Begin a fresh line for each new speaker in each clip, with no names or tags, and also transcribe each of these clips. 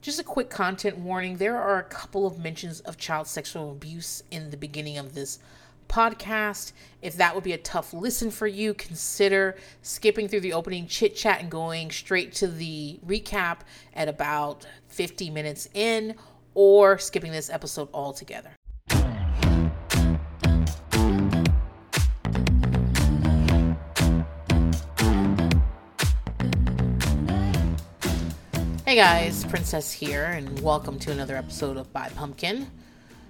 just a quick content warning there are a couple of mentions of child sexual abuse in the beginning of this podcast. If that would be a tough listen for you, consider skipping through the opening chit chat and going straight to the recap at about 50 minutes in, or skipping this episode altogether. Hey guys, Princess here, and welcome to another episode of By Pumpkin.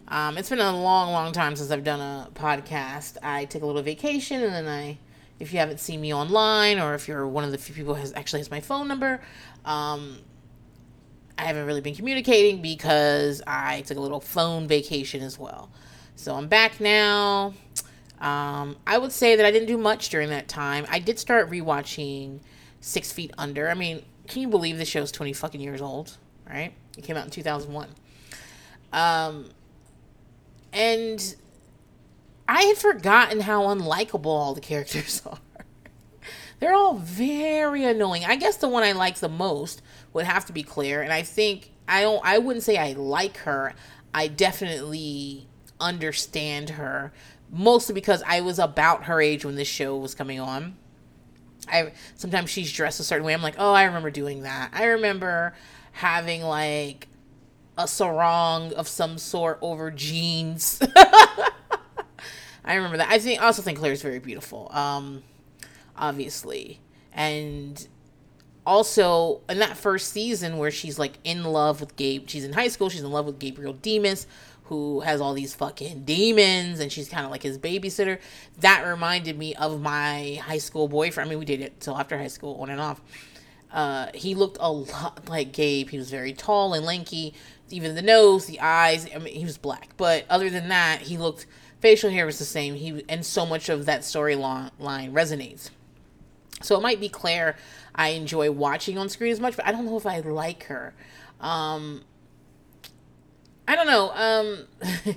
Um, it's been a long, long time since I've done a podcast. I took a little vacation, and then I, if you haven't seen me online, or if you're one of the few people who has actually has my phone number, um, I haven't really been communicating because I took a little phone vacation as well. So I'm back now. Um, I would say that I didn't do much during that time. I did start rewatching Six Feet Under. I mean, can you believe this show's 20 fucking years old, right? It came out in 2001. Um, and I had forgotten how unlikable all the characters are. They're all very annoying. I guess the one I like the most would have to be Claire, and I think I don't I wouldn't say I like her. I definitely understand her mostly because I was about her age when this show was coming on. I sometimes she's dressed a certain way. I'm like, oh, I remember doing that. I remember having like a sarong of some sort over jeans. I remember that. I think also think Claire is very beautiful. Um, obviously, and also in that first season where she's like in love with Gabe, she's in high school. She's in love with Gabriel Dimas, who has all these fucking demons and she's kind of like his babysitter. That reminded me of my high school boyfriend. I mean, we did it till after high school, on and off. Uh, he looked a lot like Gabe. He was very tall and lanky. Even the nose, the eyes. I mean, he was black, but other than that, he looked. Facial hair was the same. He and so much of that storyline resonates. So it might be Claire I enjoy watching on screen as much, but I don't know if I like her. Um, I don't know. Um,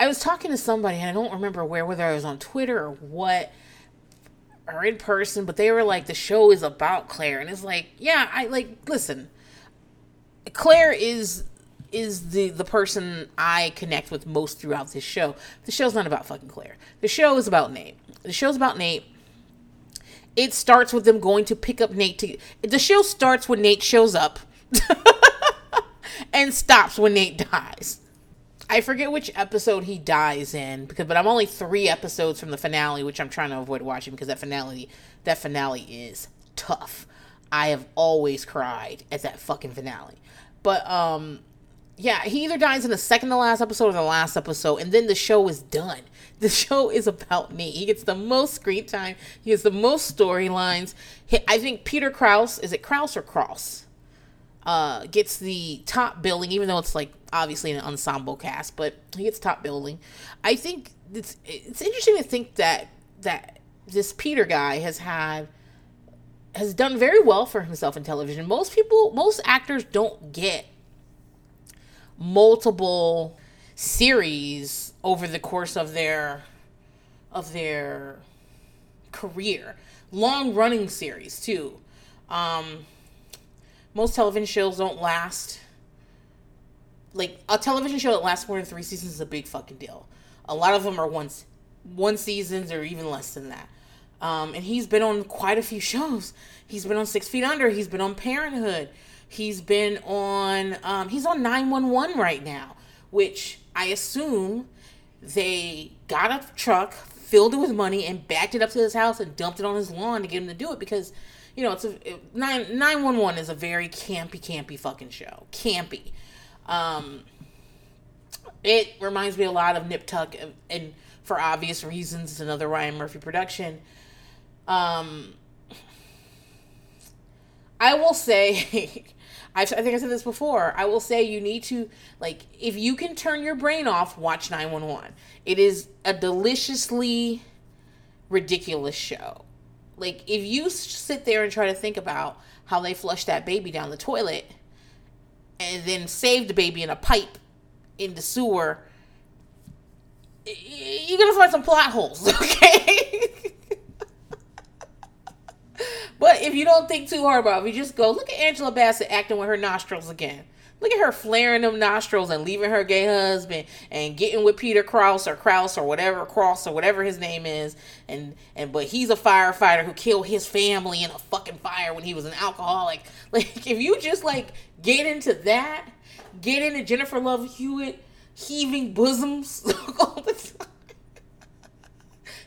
I was talking to somebody, and I don't remember where, whether I was on Twitter or what, or in person, but they were like, the show is about Claire. And it's like, yeah, I like, listen, Claire is is the the person I connect with most throughout this show. The show's not about fucking Claire. The show is about Nate. The show's about Nate. It starts with them going to pick up Nate to the show starts when Nate shows up. and stops when Nate dies. I forget which episode he dies in because but I'm only 3 episodes from the finale which I'm trying to avoid watching because that finale that finale is tough. I have always cried at that fucking finale. But um yeah, he either dies in the second to last episode or the last episode, and then the show is done. The show is about Nate. He gets the most screen time. He has the most storylines. I think Peter Krause is it Krause or Cross? Uh, gets the top billing, even though it's like obviously an ensemble cast, but he gets top billing. I think it's it's interesting to think that that this Peter guy has had has done very well for himself in television. Most people, most actors don't get multiple series over the course of their of their career. Long running series too. Um, most television shows don't last. Like a television show that lasts more than three seasons is a big fucking deal. A lot of them are once one seasons or even less than that. Um, and he's been on quite a few shows. He's been on Six Feet Under. He's been on Parenthood. He's been on. Um, he's on Nine One One right now, which I assume they got a truck, filled it with money, and backed it up to his house and dumped it on his lawn to get him to do it because you know, it's a it, nine nine one one is a very campy, campy fucking show. Campy. Um, it reminds me a lot of Nip Tuck, and, and for obvious reasons, it's another Ryan Murphy production. Um, I will say, i I think I said this before. I will say you need to like if you can turn your brain off, watch nine one one. It is a deliciously ridiculous show like if you sit there and try to think about how they flushed that baby down the toilet and then saved the baby in a pipe in the sewer, you're gonna find some plot holes, okay? But if you don't think too hard about it, if you just go, look at Angela Bassett acting with her nostrils again. Look at her flaring them nostrils and leaving her gay husband and getting with Peter Krause or Kraus or whatever Cross or whatever his name is. And and but he's a firefighter who killed his family in a fucking fire when he was an alcoholic. Like if you just like get into that, get into Jennifer Love Hewitt heaving bosoms all the time.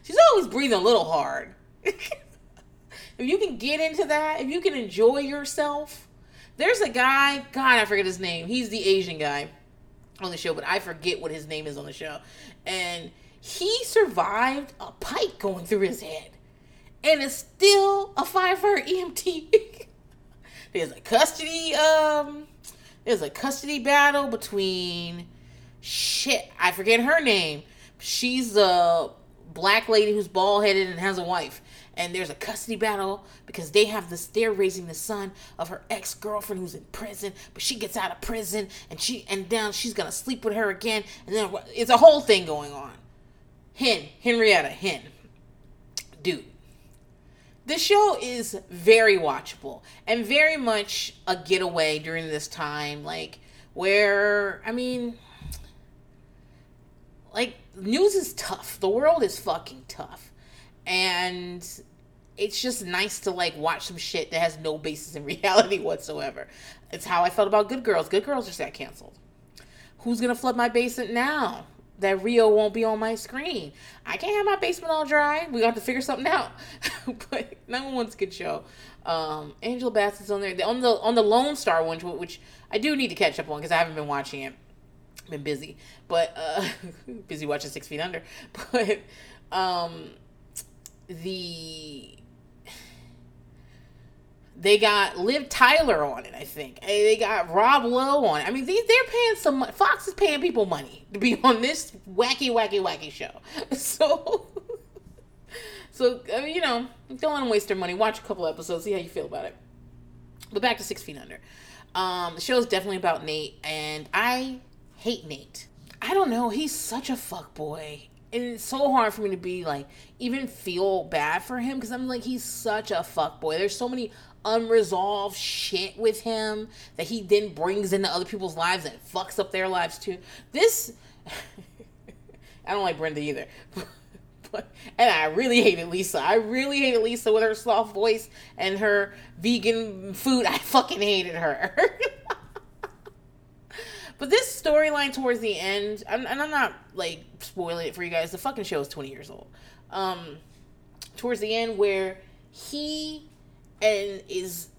She's always breathing a little hard. if you can get into that, if you can enjoy yourself, there's a guy, God, I forget his name. He's the Asian guy on the show, but I forget what his name is on the show. And he survived a pipe going through his head and is still a firefighter EMT. there's a custody um there's a custody battle between shit, I forget her name. She's a black lady who's bald headed and has a wife and there's a custody battle because they have this they're raising the son of her ex-girlfriend who's in prison but she gets out of prison and she and now she's gonna sleep with her again. And then it's a whole thing going on. Hen henrietta hen. Dude this show is very watchable and very much a getaway during this time like where i mean like news is tough. The world is fucking tough and it's just nice to like watch some shit that has no basis in reality whatsoever. It's how I felt about Good Girls. Good Girls just got canceled. Who's gonna flood my basement now? That Rio won't be on my screen. I can't have my basement all dry. We got to figure something out. but number one's a good show. Um, Angela Bassett's on there. On the on the Lone Star one, which I do need to catch up on because I haven't been watching it. Been busy, but uh, busy watching Six Feet Under. But um, the they got Liv Tyler on it, I think. They got Rob Lowe on it. I mean, these they're paying some money. Fox is paying people money to be on this wacky, wacky, wacky show. So, so I mean, you know, don't let them waste their money. Watch a couple episodes, see how you feel about it. But back to Six Feet Under. Um, the show is definitely about Nate, and I hate Nate. I don't know. He's such a fuck boy and it's so hard for me to be like even feel bad for him because I'm like he's such a fuck boy. There's so many unresolved shit with him that he then brings into other people's lives and fucks up their lives too. This I don't like Brenda either. And I really hated Lisa. I really hated Lisa with her soft voice and her vegan food. I fucking hated her. But this storyline towards the end, and I'm not like spoiling it for you guys. The fucking show is 20 years old. Um, towards the end, where he and is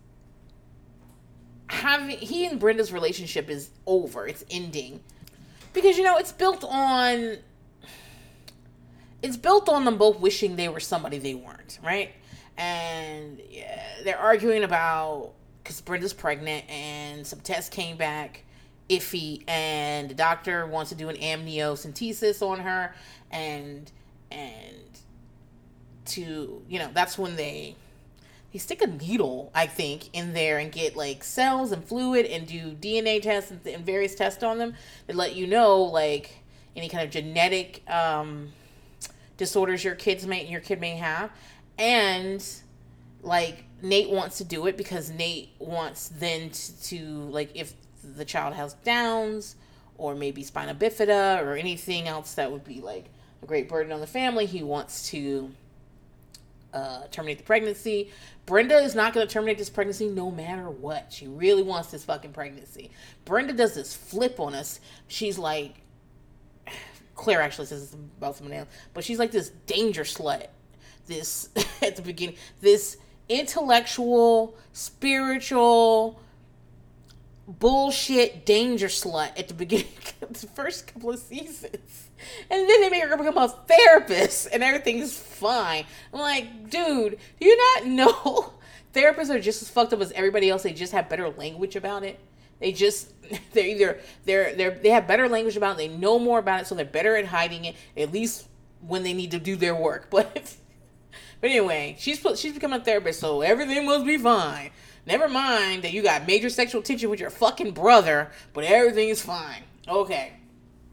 having he and Brenda's relationship is over. It's ending because you know it's built on it's built on them both wishing they were somebody they weren't, right? And yeah, they're arguing about because Brenda's pregnant and some tests came back iffy and the doctor wants to do an amniocentesis on her and and to you know that's when they they stick a needle i think in there and get like cells and fluid and do dna tests and, and various tests on them to let you know like any kind of genetic um, disorders your kids may your kid may have. And like Nate wants to do it because Nate wants then to, to like if the child has Downs or maybe spina bifida or anything else that would be like a great burden on the family. He wants to uh, terminate the pregnancy. Brenda is not going to terminate this pregnancy no matter what. She really wants this fucking pregnancy. Brenda does this flip on us. She's like, Claire actually says it's about someone else, but she's like this danger slut. This, at the beginning, this intellectual, spiritual, bullshit danger slut at the beginning of the first couple of seasons. And then they make her become a therapist and everything's fine. I'm like, dude, do you not know therapists are just as fucked up as everybody else? They just have better language about it. They just they're either they're they're they have better language about it, they know more about it, so they're better at hiding it, at least when they need to do their work. But but anyway, she's she's become a therapist, so everything must be fine. Never mind that you got major sexual tension with your fucking brother, but everything is fine. Okay.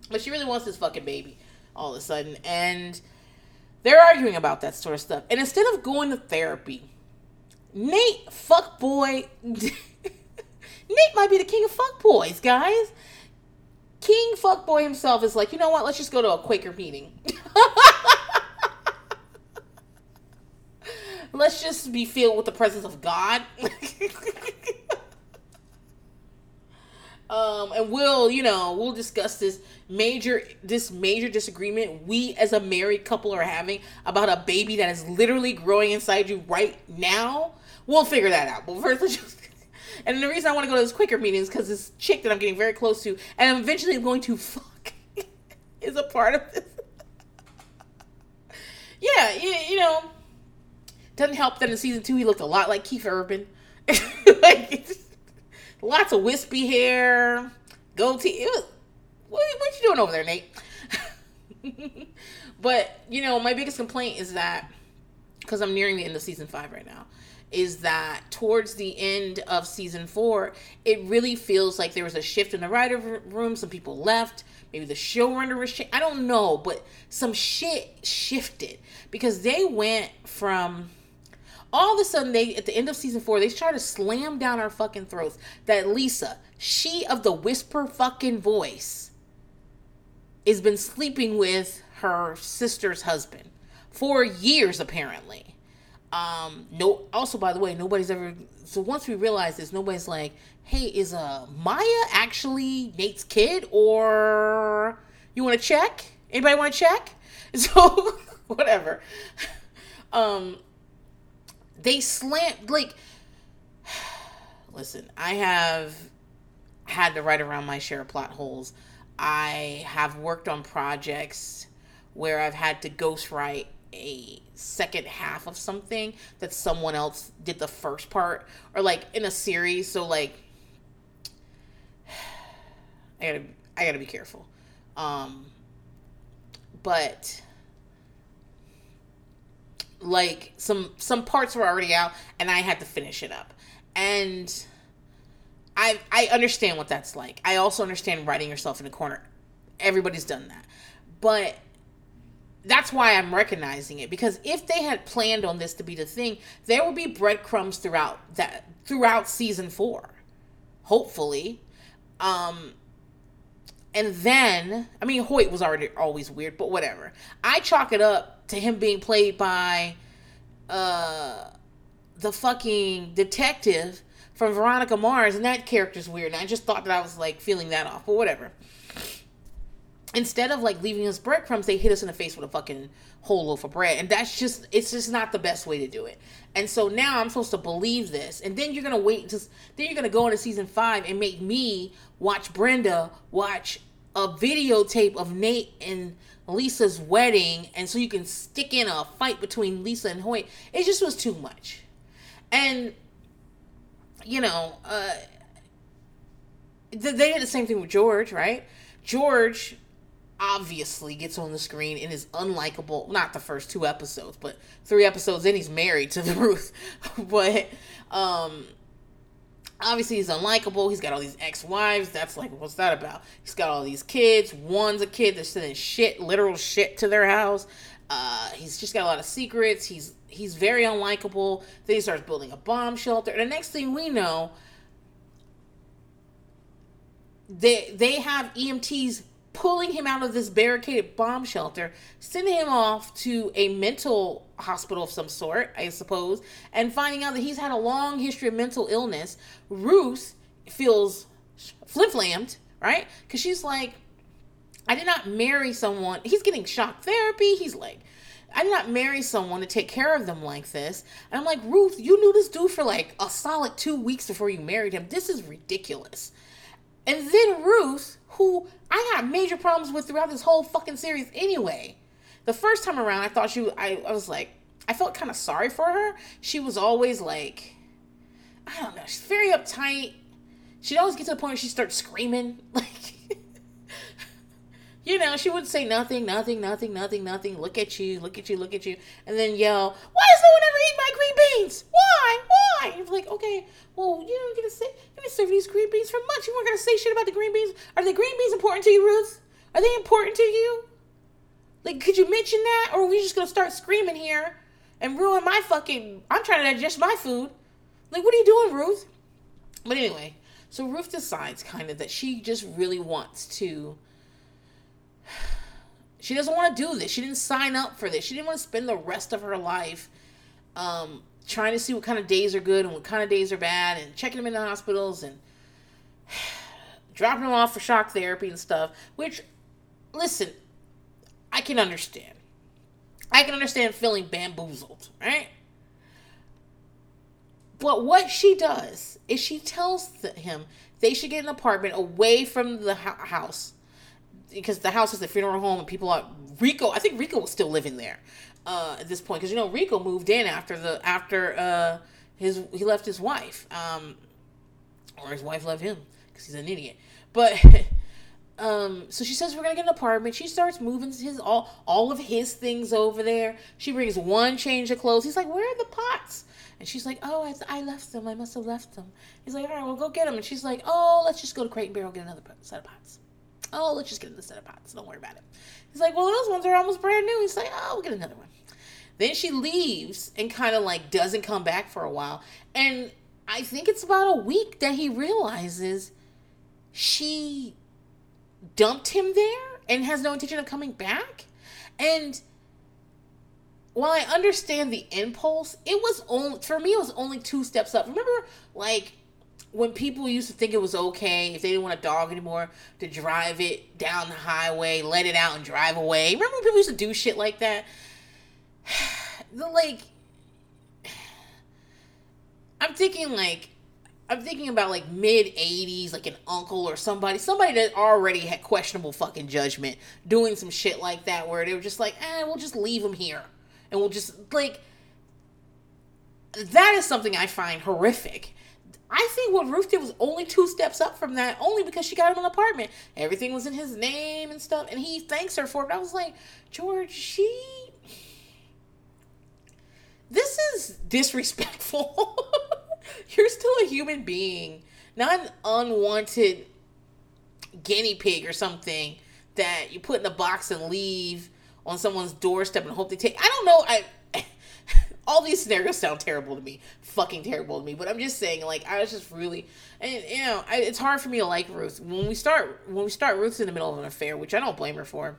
But she really wants this fucking baby all of a sudden. And they're arguing about that sort of stuff. And instead of going to therapy, Nate fuck boy. Nate might be the king of fuck boys, guys. King fuckboy himself is like, you know what? Let's just go to a Quaker meeting. Let's just be filled with the presence of God. um, and we'll, you know, we'll discuss this major, this major disagreement we as a married couple are having about a baby that is literally growing inside you right now. We'll figure that out. But first, let's just. And the reason I want to go to this Quaker meeting is because this chick that I'm getting very close to, and I'm eventually going to fuck, is a part of this. yeah, you, you know, doesn't help that in season two he looked a lot like Keith Urban. like, lots of wispy hair, goatee. What, what you doing over there, Nate? but you know, my biggest complaint is that because I'm nearing the end of season five right now, is that towards the end of season four, it really feels like there was a shift in the writer room. Some people left. Maybe the showrunner was. I don't know, but some shit shifted because they went from all of a sudden they at the end of season four they try to slam down our fucking throats that lisa she of the whisper fucking voice has been sleeping with her sister's husband for years apparently. Um no also by the way nobody's ever so once we realize this nobody's like hey is uh maya actually nate's kid or you want to check? Anybody want to check? So whatever. Um they slant like listen i have had to write around my share of plot holes. I have worked on projects where i've had to ghostwrite a second half of something that someone else did the first part or like in a series so like i gotta i gotta be careful. Um but like some some parts were already out and I had to finish it up. And I I understand what that's like. I also understand writing yourself in a corner. Everybody's done that. But that's why I'm recognizing it because if they had planned on this to be the thing, there would be breadcrumbs throughout that throughout season 4. Hopefully. Um and then, I mean, Hoyt was already always weird, but whatever. I chalk it up to him being played by uh, the fucking detective from Veronica Mars, and that character's weird. And I just thought that I was like feeling that off, but whatever. Instead of like leaving us breadcrumbs, they hit us in the face with a fucking whole loaf of bread, and that's just it's just not the best way to do it. And so now I'm supposed to believe this, and then you're gonna wait until then you're gonna go into season five and make me watch Brenda watch a videotape of Nate and Lisa's wedding, and so you can stick in a fight between Lisa and Hoyt. It just was too much. And, you know, uh, they did the same thing with George, right? George obviously gets on the screen and is unlikable. Not the first two episodes, but three episodes in, he's married to the Ruth. but, um, obviously he's unlikable. He's got all these ex-wives. That's like, what's that about? He's got all these kids. One's a kid that's sending shit, literal shit to their house. Uh, he's just got a lot of secrets. He's he's very unlikable. Then he starts building a bomb shelter. And the next thing we know, they they have EMTs pulling him out of this barricaded bomb shelter, sending him off to a mental hospital of some sort, I suppose, and finding out that he's had a long history of mental illness. Ruth feels flim-flammed, right? Because she's like, I did not marry someone. He's getting shock therapy. He's like, I did not marry someone to take care of them like this. And I'm like, Ruth, you knew this dude for like a solid two weeks before you married him. This is ridiculous. And then Ruth, who I got major problems with throughout this whole fucking series anyway. The first time around, I thought she, I, I was like, I felt kind of sorry for her. She was always like, I don't know, she's very uptight. She'd always get to the point where she starts screaming. Like, you know, she would say nothing, nothing, nothing, nothing, nothing. Look at you, look at you, look at you, and then yell, "Why does no one ever eat my green beans? Why? Why?" You're like, okay, well, you don't gonna say, you didn't serve these green beans for months. You weren't gonna say shit about the green beans. Are the green beans important to you, Ruth? Are they important to you? Like, could you mention that, or are we just gonna start screaming here and ruin my fucking? I'm trying to digest my food. Like, what are you doing, Ruth? But anyway, so Ruth decides kind of that she just really wants to. She doesn't want to do this. She didn't sign up for this. She didn't want to spend the rest of her life um, trying to see what kind of days are good and what kind of days are bad and checking them in the hospitals and dropping them off for shock therapy and stuff. Which, listen, I can understand. I can understand feeling bamboozled, right? But what she does is she tells him they should get an apartment away from the house because the house is the funeral home and people are Rico. I think Rico was still living there uh, at this point because you know Rico moved in after the after uh, his he left his wife, um, or his wife left him because he's an idiot. But um, so she says we're gonna get an apartment. She starts moving his all all of his things over there. She brings one change of clothes. He's like, "Where are the pots?" And she's like, "Oh, I, I left them. I must have left them." He's like, "All right, well, go get them." And she's like, "Oh, let's just go to Crate and Barrel get another set of pots." Oh, let's just get another set of pots. Don't worry about it. He's like, "Well, those ones are almost brand new." He's like, "Oh, we'll get another one." Then she leaves and kind of like doesn't come back for a while. And I think it's about a week that he realizes she dumped him there and has no intention of coming back. And while I understand the impulse, it was only for me. It was only two steps up. Remember, like when people used to think it was okay if they didn't want a dog anymore to drive it down the highway, let it out, and drive away. Remember when people used to do shit like that? the like, I'm thinking like. I'm thinking about like mid 80s, like an uncle or somebody, somebody that already had questionable fucking judgment doing some shit like that where they were just like, eh, we'll just leave him here and we'll just like that is something I find horrific. I think what Ruth did was only two steps up from that, only because she got him an apartment. Everything was in his name and stuff, and he thanks her for it. I was like, George, she. This is disrespectful. You're still a human being, not an unwanted guinea pig or something that you put in a box and leave on someone's doorstep and hope they take. I don't know. I all these scenarios sound terrible to me, fucking terrible to me. But I'm just saying, like, I was just really, and you know, I, it's hard for me to like Ruth when we start when we start Ruth's in the middle of an affair, which I don't blame her for.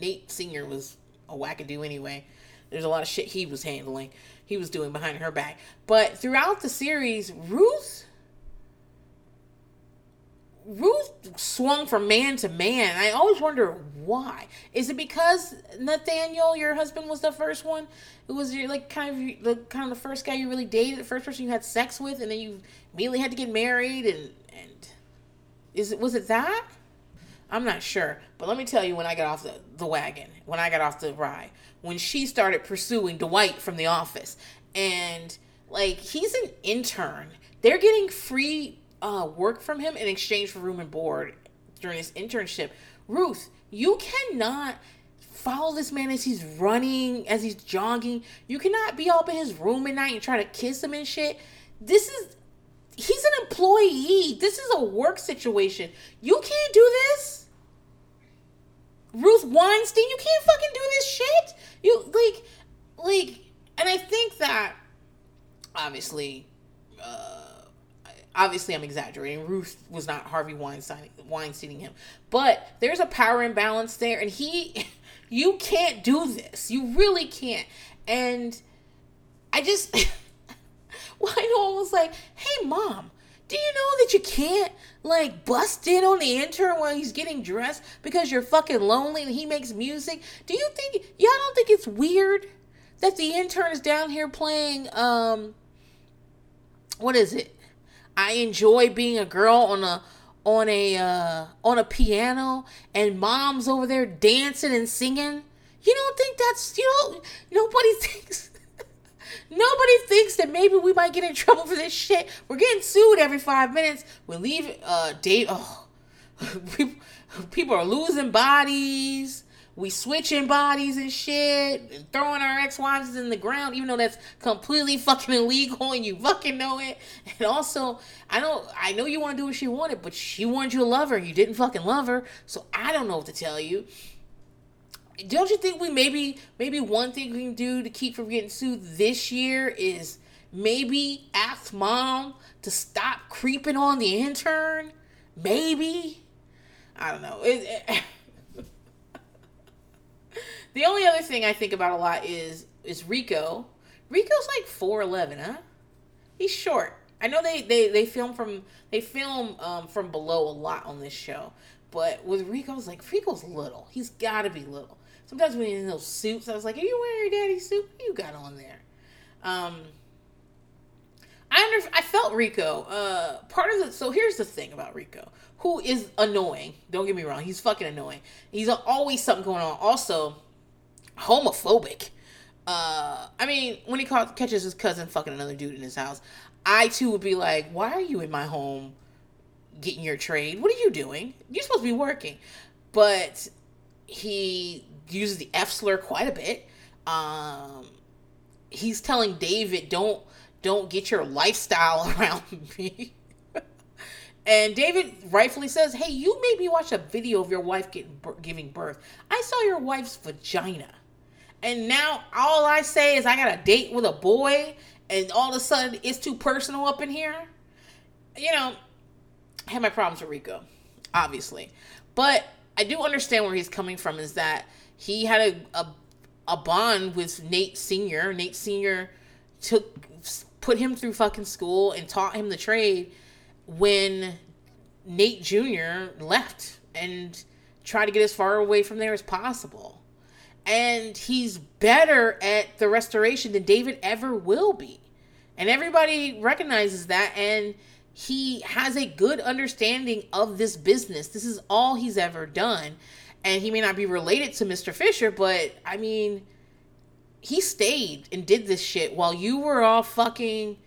Nate Senior was a wackadoo anyway. There's a lot of shit he was handling, he was doing behind her back. But throughout the series, Ruth Ruth swung from man to man. I always wonder why. Is it because Nathaniel, your husband, was the first one? It was your like kind of the kind of the first guy you really dated, the first person you had sex with, and then you immediately had to get married. And and is it was it that? I'm not sure, but let me tell you when I got off the, the wagon, when I got off the ride, when she started pursuing Dwight from the office, and like he's an intern, they're getting free uh, work from him in exchange for room and board during his internship. Ruth, you cannot follow this man as he's running, as he's jogging. You cannot be up in his room at night and try to kiss him and shit. This is he's an employee. This is a work situation. You can't do this. Ruth Weinstein, you can't fucking do this shit. You like like and I think that obviously uh obviously I'm exaggerating. Ruth was not Harvey Weinstein Weinsteining him. But there's a power imbalance there and he you can't do this. You really can't. And I just I was like, hey mom, do you know that you can't like bust in on the intern while he's getting dressed because you're fucking lonely and he makes music? Do you think y'all don't think it's weird that the intern is down here playing um what is it? I enjoy being a girl on a on a uh, on a piano and mom's over there dancing and singing. You don't think that's you know nobody thinks nobody thinks that maybe we might get in trouble for this shit. We're getting sued every five minutes. We leave uh date oh people are losing bodies we switching bodies and shit, and throwing our ex-wives in the ground, even though that's completely fucking illegal and you fucking know it. And also, I know I know you want to do what she wanted, but she wanted you to love her. You didn't fucking love her, so I don't know what to tell you. Don't you think we maybe maybe one thing we can do to keep from getting sued this year is maybe ask mom to stop creeping on the intern. Maybe. I don't know. It, it, the only other thing I think about a lot is is Rico. Rico's like four eleven, huh? He's short. I know they they they film from they film um, from below a lot on this show, but with Rico's like Rico's little. He's got to be little. Sometimes when he's in those suits, I was like, "Are you wearing your daddy's suit? What you got on there?" Um, I under I felt Rico. Uh, part of the so here's the thing about Rico, who is annoying. Don't get me wrong, he's fucking annoying. He's always something going on. Also, homophobic. Uh, I mean, when he caught, catches his cousin fucking another dude in his house, I too would be like, "Why are you in my home, getting your trade? What are you doing? You're supposed to be working." But he uses the F slur quite a bit. Um, he's telling David, "Don't don't get your lifestyle around me." and David rightfully says, "Hey, you made me watch a video of your wife getting giving birth. I saw your wife's vagina." And now all I say is I got a date with a boy, and all of a sudden it's too personal up in here. You know, I have my problems with Rico, obviously. But I do understand where he's coming from is that he had a, a, a bond with Nate Sr. Nate Sr. took put him through fucking school and taught him the trade when Nate Jr. left and tried to get as far away from there as possible and he's better at the restoration than David ever will be. And everybody recognizes that and he has a good understanding of this business. This is all he's ever done. And he may not be related to Mr. Fisher, but I mean, he stayed and did this shit while you were all fucking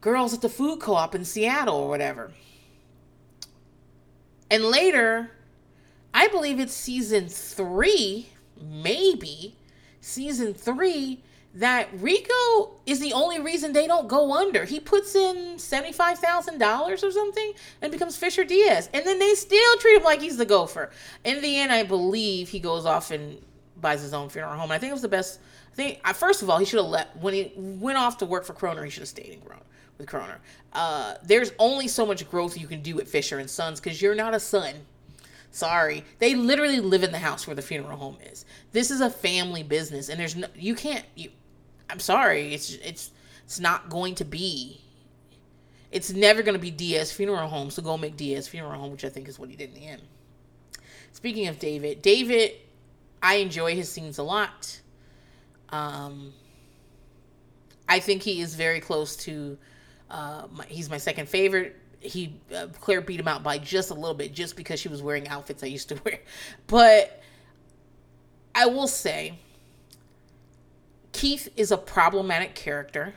girls at the food co op in Seattle or whatever. And later, I believe it's season three maybe season three that Rico is the only reason they don't go under. He puts in $75,000 or something and becomes Fisher Diaz. And then they still treat him like he's the gopher. In the end, I believe he goes off and buys his own funeral home. And I think it was the best. I think, first of all, he should have let, when he went off to work for Kroehner, he should have stayed in Kroehner with Kroehner. Uh, there's only so much growth you can do at Fisher and Sons because you're not a son. Sorry. They literally live in the house where the funeral home is. This is a family business and there's no you can't you I'm sorry. It's it's it's not going to be it's never going to be Diaz Funeral Home, so go make Diaz Funeral Home, which I think is what he did in the end. Speaking of David, David, I enjoy his scenes a lot. Um, I think he is very close to. Uh, my, he's my second favorite he uh, Claire beat him out by just a little bit, just because she was wearing outfits I used to wear. But I will say, Keith is a problematic character.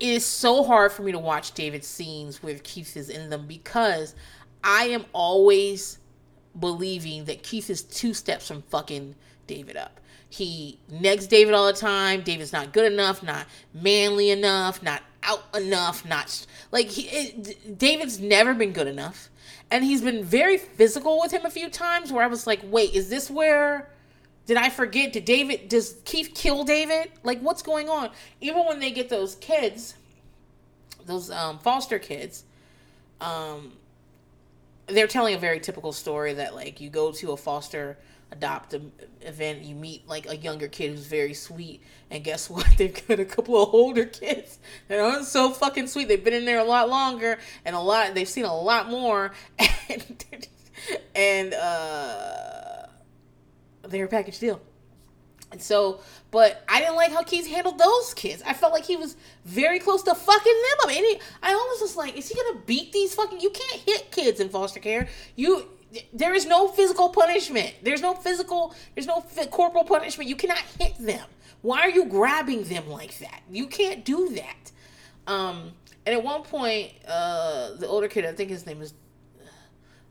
It is so hard for me to watch David's scenes where Keith is in them because I am always believing that Keith is two steps from fucking David up. He negs David all the time. David's not good enough, not manly enough, not out enough, not like he, it, David's never been good enough. And he's been very physical with him a few times where I was like, wait, is this where did I forget? Did David, does Keith kill David? Like, what's going on? Even when they get those kids, those um, foster kids, um, they're telling a very typical story that, like, you go to a foster adopt a event you meet like a younger kid who's very sweet and guess what they've got a couple of older kids that aren't so fucking sweet they've been in there a lot longer and a lot they've seen a lot more and and uh they're a package deal and so, but I didn't like how Keith handled those kids. I felt like he was very close to fucking them up. And he, I almost was like, is he gonna beat these fucking? You can't hit kids in foster care. You there is no physical punishment. There's no physical, there's no corporal punishment. You cannot hit them. Why are you grabbing them like that? You can't do that. Um, and at one point, uh, the older kid, I think his name is,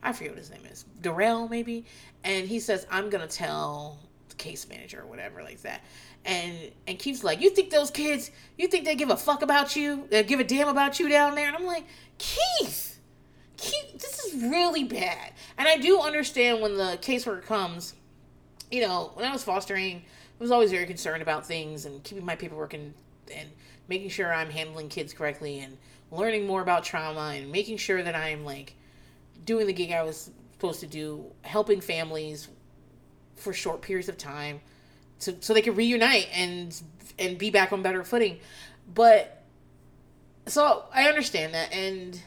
I forget what his name is, Durrell maybe, and he says, "I'm gonna tell the case manager or whatever like that." And and Keith's like, "You think those kids? You think they give a fuck about you? They give a damn about you down there?" And I'm like, Keith this is really bad. And I do understand when the caseworker comes, you know, when I was fostering, I was always very concerned about things and keeping my paperwork in and making sure I'm handling kids correctly and learning more about trauma and making sure that I'm like doing the gig I was supposed to do, helping families for short periods of time to, so they can reunite and and be back on better footing. But so I understand that and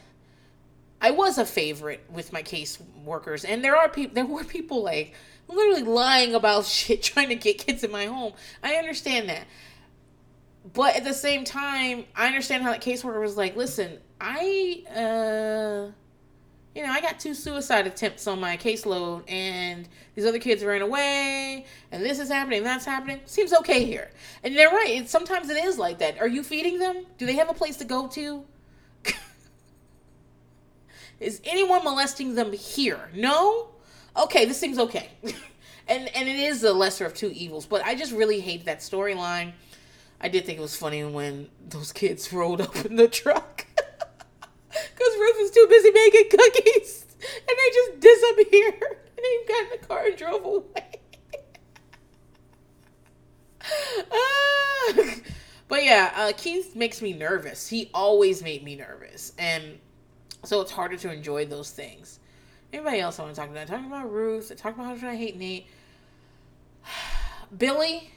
I was a favorite with my case workers and there are people there were people like literally lying about shit trying to get kids in my home. I understand that. But at the same time, I understand how that caseworker was like, listen, I uh you know, I got two suicide attempts on my caseload, and these other kids ran away, and this is happening, that's happening. Seems okay here. And they're right. It, sometimes it is like that. Are you feeding them? Do they have a place to go to? Is anyone molesting them here? No? Okay, this seems okay. and and it is the lesser of two evils, but I just really hate that storyline. I did think it was funny when those kids rolled up in the truck. Because Ruth was too busy making cookies. And they just disappeared. And he got in the car and drove away. uh, but yeah, uh, Keith makes me nervous. He always made me nervous. And so it's harder to enjoy those things. Anybody else I want to talk about? Talking about Ruth. Talking about how I hate Nate. Billy.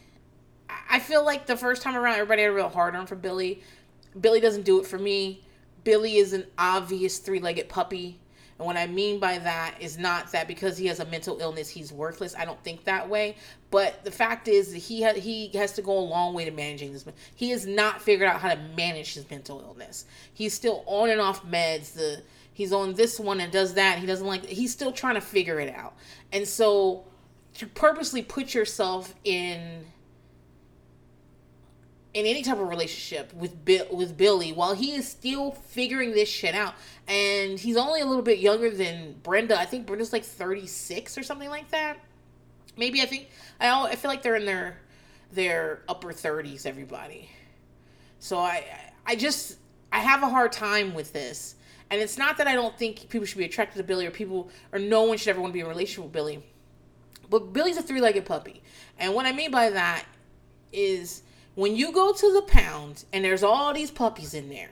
I feel like the first time around, everybody had a real hard on for Billy. Billy doesn't do it for me. Billy is an obvious three legged puppy. And what I mean by that is not that because he has a mental illness he's worthless. I don't think that way. But the fact is that he ha- he has to go a long way to managing this. He has not figured out how to manage his mental illness. He's still on and off meds. The he's on this one and does that. he doesn't like. He's still trying to figure it out. And so to purposely put yourself in in any type of relationship with Bill with Billy while he is still figuring this shit out. And he's only a little bit younger than Brenda. I think Brenda's like 36 or something like that. Maybe I think I I feel like they're in their their upper 30s everybody. So I I just I have a hard time with this. And it's not that I don't think people should be attracted to Billy or people or no one should ever want to be in a relationship with Billy. But Billy's a three-legged puppy. And what I mean by that is when you go to the pound and there's all these puppies in there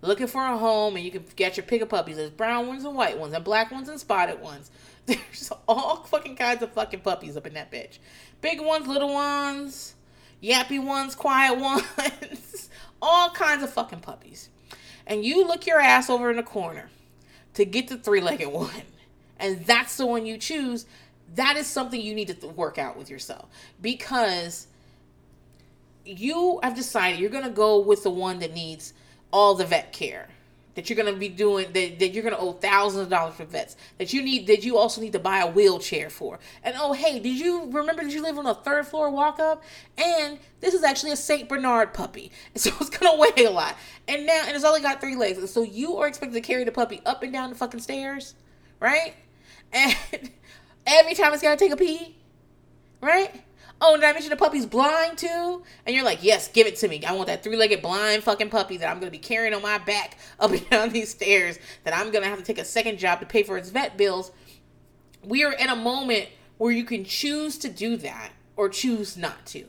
looking for a home and you can get your pick of puppies. There's brown ones and white ones and black ones and spotted ones. There's all fucking kinds of fucking puppies up in that bitch. Big ones little ones yappy ones quiet ones. All kinds of fucking puppies. And you look your ass over in the corner to get the three-legged one. And that's the one you choose. That is something you need to work out with yourself. Because you have decided you're going to go with the one that needs all the vet care that you're going to be doing that, that you're going to owe thousands of dollars for vets that you need that you also need to buy a wheelchair for. And oh hey did you remember that you live on a third floor walk up and this is actually a saint bernard puppy so it's going to weigh a lot. And now and it's only got three legs and so you are expected to carry the puppy up and down the fucking stairs right? And every time it's got to take a pee right Oh, did I mention the puppy's blind too? And you're like, yes, give it to me. I want that three legged blind fucking puppy that I'm going to be carrying on my back up and down these stairs that I'm going to have to take a second job to pay for its vet bills. We are in a moment where you can choose to do that or choose not to.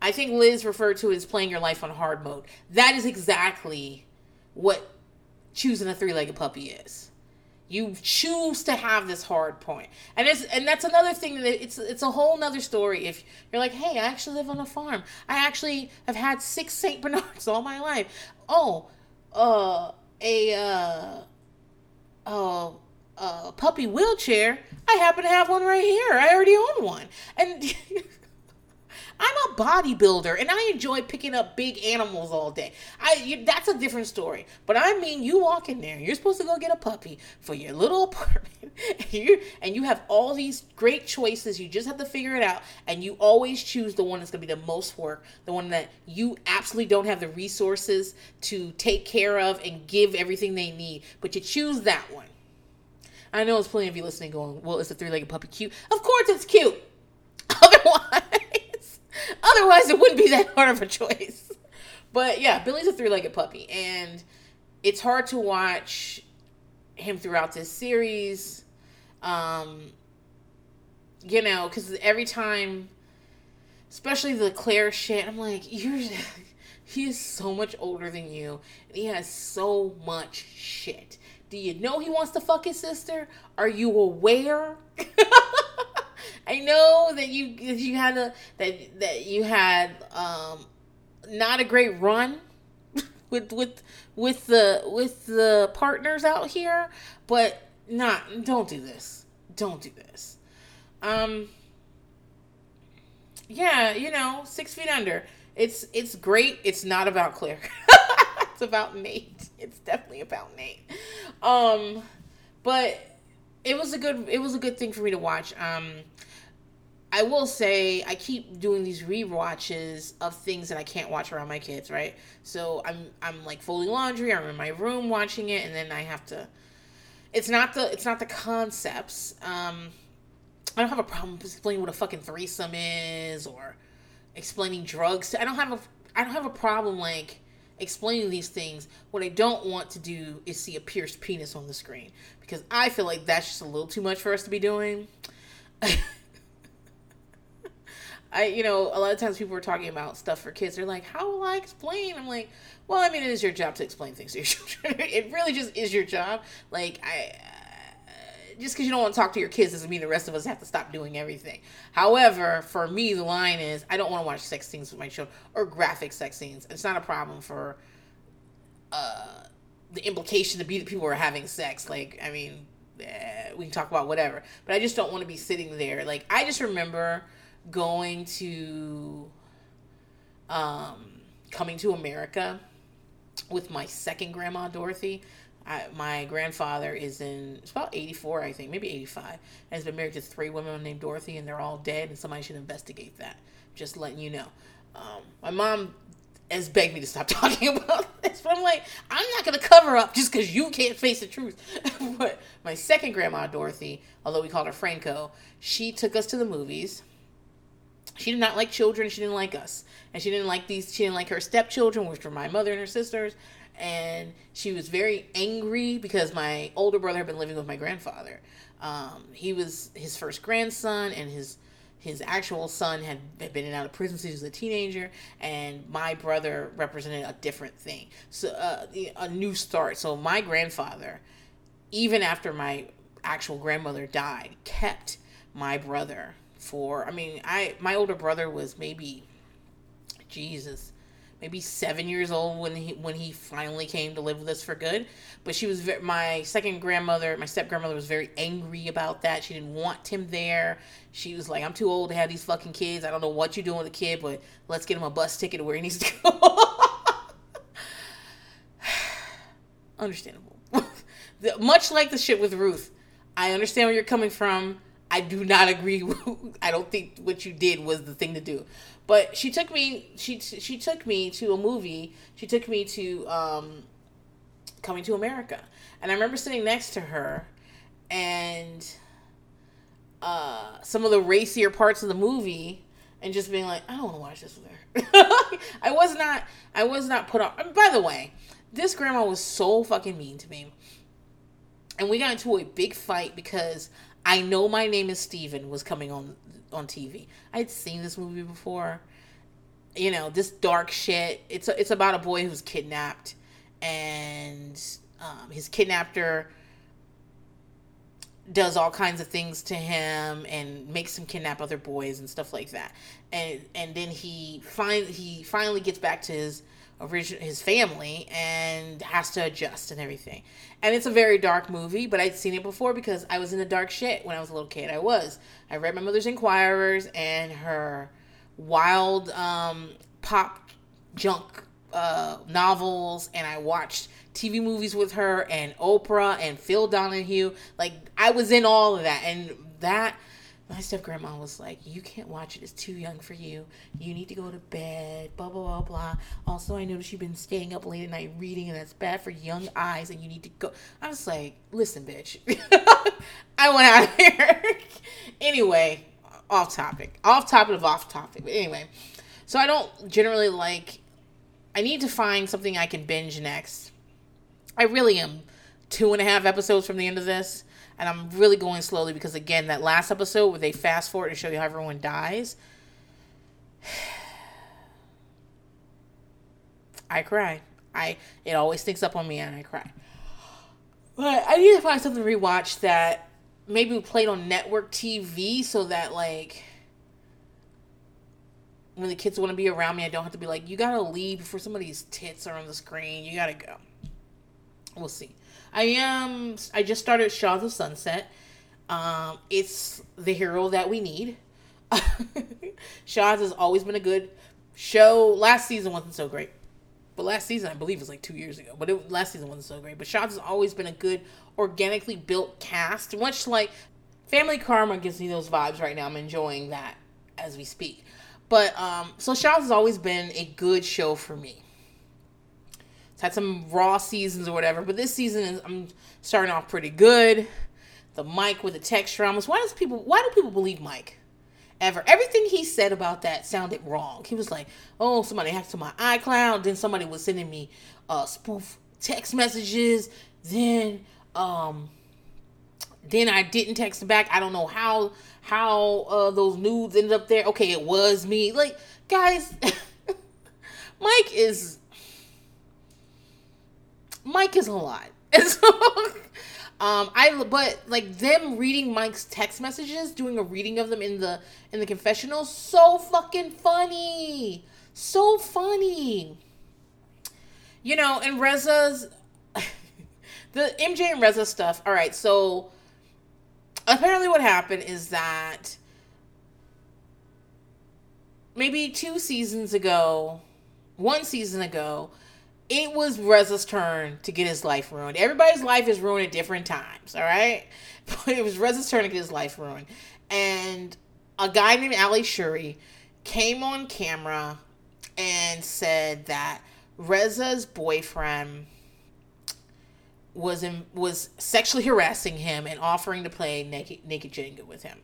I think Liz referred to as playing your life on hard mode. That is exactly what choosing a three legged puppy is you choose to have this hard point. And it's and that's another thing that it's it's a whole nother story if you're like hey i actually live on a farm. I actually have had six saint bernards all my life. Oh uh a uh uh uh puppy wheelchair? I happen to have one right here. I already own one. And I'm a bodybuilder and I enjoy picking up big animals all day. I you, that's a different story. But I mean, you walk in there, you're supposed to go get a puppy for your little apartment, and you and you have all these great choices. You just have to figure it out, and you always choose the one that's going to be the most work, the one that you absolutely don't have the resources to take care of and give everything they need, but you choose that one. I know there's plenty of you listening going, well, is a three legged puppy cute? Of course it's cute. Otherwise, Otherwise, it wouldn't be that hard of a choice. But yeah, Billy's a three legged puppy, and it's hard to watch him throughout this series. Um, you know, because every time, especially the Claire shit, I'm like, you're He is so much older than you, and he has so much shit. Do you know he wants to fuck his sister? Are you aware? I know that you you had a that that you had um not a great run with with with the with the partners out here, but not don't do this. Don't do this. Um yeah, you know, six feet under. It's it's great. It's not about Claire. it's about Nate. It's definitely about Nate. Um, but it was a good it was a good thing for me to watch. Um, I will say I keep doing these re-watches of things that I can't watch around my kids, right? So I'm I'm like folding laundry, I'm in my room watching it, and then I have to. It's not the it's not the concepts. Um, I don't have a problem explaining what a fucking threesome is or explaining drugs. I don't have a I don't have a problem like explaining these things. What I don't want to do is see a pierced penis on the screen because I feel like that's just a little too much for us to be doing. I, you know, a lot of times people are talking about stuff for kids. They're like, "How will I explain?" I'm like, "Well, I mean, it is your job to explain things to your children. it really just is your job. Like, I, just because you don't want to talk to your kids doesn't mean the rest of us have to stop doing everything. However, for me, the line is I don't want to watch sex scenes with my children or graphic sex scenes. It's not a problem for uh, the implication to be that people are having sex. Like, I mean, eh, we can talk about whatever, but I just don't want to be sitting there. Like, I just remember going to um, coming to America with my second grandma Dorothy. I, my grandfather is in it's about 84 i think maybe 85 and has been married to three women named dorothy and they're all dead and somebody should investigate that. Just letting you know. Um, my mom has begged me to stop talking about this but i'm like i'm not to cover up just because you can't face the truth. But my second grandma dorothy although we called her franco she took us to the movies she did not like children she didn't like us and she didn't like these she didn't like her stepchildren which were my mother and her sisters and she was very angry because my older brother had been living with my grandfather. Um, he was his first grandson, and his his actual son had, been in out of prison since he was a teenager, and my brother represented a different thing, so uh, a new start. So my grandfather, even after my actual grandmother died, kept my brother for. I mean, I my older brother was maybe, Jesus, maybe seven years old when he when he finally came to live with us for good. But she was very, my second grandmother, my step grandmother was very angry about that. She didn't want him there. She was like, "I'm too old to have these fucking kids. I don't know what you're doing with the kid, but let's get him a bus ticket to where he needs to go." Understandable. Much like the shit with Ruth, I understand where you're coming from. I do not agree. I don't think what you did was the thing to do. But she took me. She she took me to a movie. She took me to um, Coming to America, and I remember sitting next to her, and uh, some of the racier parts of the movie, and just being like, I don't want to watch this with her. I was not. I was not put on. By the way, this grandma was so fucking mean to me, and we got into a big fight because I know my name is Steven was coming on on TV. I'd seen this movie before. You know, this dark shit. It's a, it's about a boy who's kidnapped, and um, his kidnapper does all kinds of things to him and makes him kidnap other boys and stuff like that. And and then he find he finally gets back to his original his family and has to adjust and everything. And it's a very dark movie, but I'd seen it before because I was in the dark shit when I was a little kid. I was. I read my mother's Inquirers and her wild um, pop junk uh, novels, and I watched TV movies with her and Oprah and Phil Donahue. Like I was in all of that, and that my step grandma was like, You can't watch it, it's too young for you. You need to go to bed, blah, blah, blah, blah. Also, I noticed you've been staying up late at night reading, and that's bad for young eyes, and you need to go. I was like, Listen, bitch. I went out of here. anyway, off topic. Off topic of off topic. But anyway, so I don't generally like, I need to find something I can binge next. I really am two and a half episodes from the end of this and I'm really going slowly because again, that last episode where they fast forward and show you how everyone dies. I cry. I it always sneaks up on me and I cry. But I need to find something to rewatch that maybe played on network TV so that like when the kids want to be around me, I don't have to be like, you gotta leave before somebody's tits are on the screen. You gotta go. We'll see. I am. I just started Shahs of Sunset. Um, it's the hero that we need. Shahs has always been a good show. Last season wasn't so great, but last season I believe was like two years ago. But it, last season wasn't so great. But Shahs has always been a good, organically built cast. Much like Family Karma gives me those vibes right now. I'm enjoying that as we speak. But um, so Shahs has always been a good show for me. It's had some raw seasons or whatever, but this season is I'm starting off pretty good. The Mike with the text dramas. Why does people? Why do people believe Mike? Ever everything he said about that sounded wrong. He was like, "Oh, somebody hacked to my iCloud." Then somebody was sending me uh, spoof text messages. Then um, then I didn't text back. I don't know how how uh, those nudes ended up there. Okay, it was me. Like, guys, Mike is Mike is a lot. And so um I but like them reading Mike's text messages, doing a reading of them in the in the confessional, so fucking funny. So funny. You know, and Reza's the MJ and Reza stuff. All right, so apparently what happened is that maybe two seasons ago, one season ago, it was Reza's turn to get his life ruined. Everybody's life is ruined at different times, all right? But it was Reza's turn to get his life ruined. And a guy named Ali Shuri came on camera and said that Reza's boyfriend was in, was sexually harassing him and offering to play naked naked Jenga with him.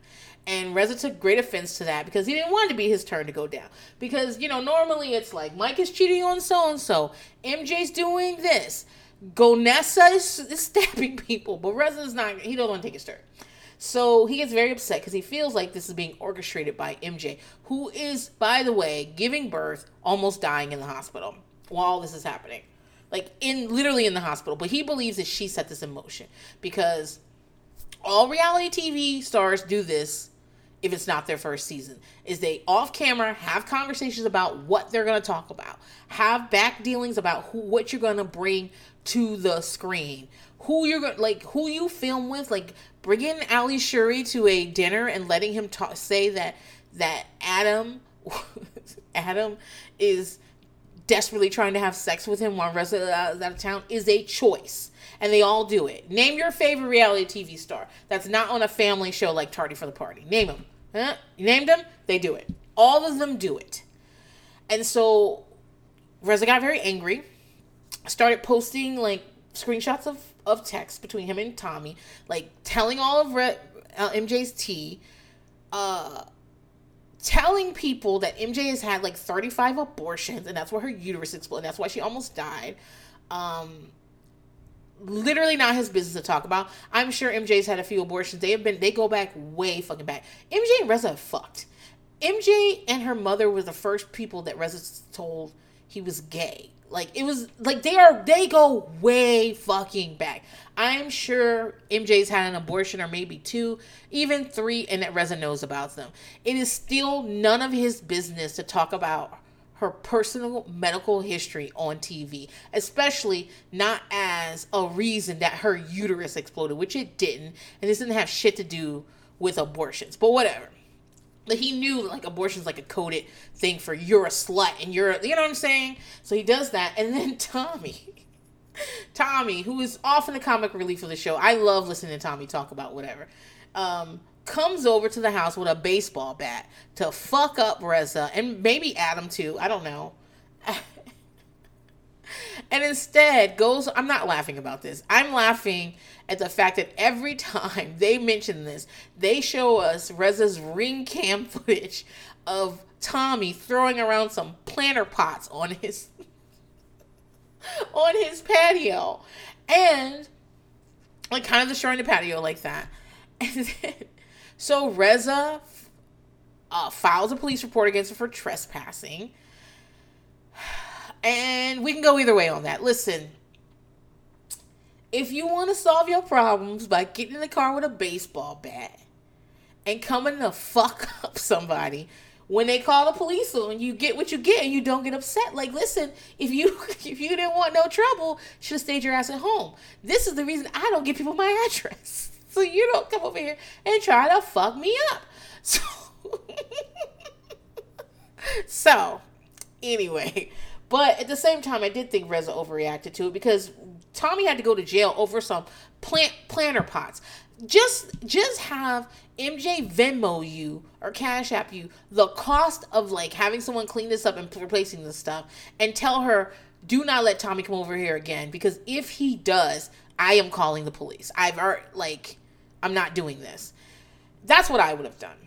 And Reza took great offense to that because he didn't want it to be his turn to go down. Because, you know, normally it's like Mike is cheating on so and so, MJ's doing this, Golnesa is, is stabbing people, but Reza's not, he don't want to take his turn. So he gets very upset because he feels like this is being orchestrated by MJ, who is, by the way, giving birth, almost dying in the hospital while this is happening like in literally in the hospital. But he believes that she set this in motion because all reality TV stars do this if it's not their first season is they off camera have conversations about what they're going to talk about have back dealings about who what you're going to bring to the screen who you're going like who you film with like bringing ali shuri to a dinner and letting him talk say that that adam adam is desperately trying to have sex with him while is out of town is a choice. And they all do it. Name your favorite reality TV star that's not on a family show like Tardy for the Party. Name them. Huh? You named them, they do it. All of them do it. And so Reza got very angry, started posting like screenshots of, of text between him and Tommy, like telling all of Re- uh, MJ's tea. Uh, telling people that MJ has had like 35 abortions and that's why her uterus exploded. That's why she almost died. Um, literally not his business to talk about. I'm sure MJ's had a few abortions. They have been they go back way fucking back. MJ and Reza fucked. MJ and her mother were the first people that Reza told he was gay. Like it was like they are they go way fucking back. I'm sure MJ's had an abortion or maybe two, even three, and that Reza knows about them. It is still none of his business to talk about her personal medical history on TV, especially not as a reason that her uterus exploded, which it didn't, and this didn't have shit to do with abortions. But whatever. But he knew like abortion's like a coded thing for you're a slut and you're you know what I'm saying? So he does that and then Tommy Tommy, who is often the comic relief of the show. I love listening to Tommy talk about whatever. Um, comes over to the house with a baseball bat to fuck up Reza and maybe Adam too. I don't know. and instead goes I'm not laughing about this. I'm laughing at the fact that every time they mention this, they show us Reza's ring cam footage of Tommy throwing around some planter pots on his on his patio. And like kind of destroying the patio like that. And then, so Reza uh, files a police report against her for trespassing. And we can go either way on that. Listen, if you want to solve your problems by getting in the car with a baseball bat and coming to fuck up somebody, when they call the police on you get what you get and you don't get upset like listen if you if you didn't want no trouble should have stayed your ass at home this is the reason i don't give people my address so you don't come over here and try to fuck me up. So so anyway. But at the same time i did think reza overreacted to it because tommy had to go to jail over some plant planter pots. Just just have MJ Venmo you or Cash App you the cost of like having someone clean this up and replacing this stuff and tell her do not let Tommy come over here again because if he does, I am calling the police. I've already like I'm not doing this. That's what I would have done.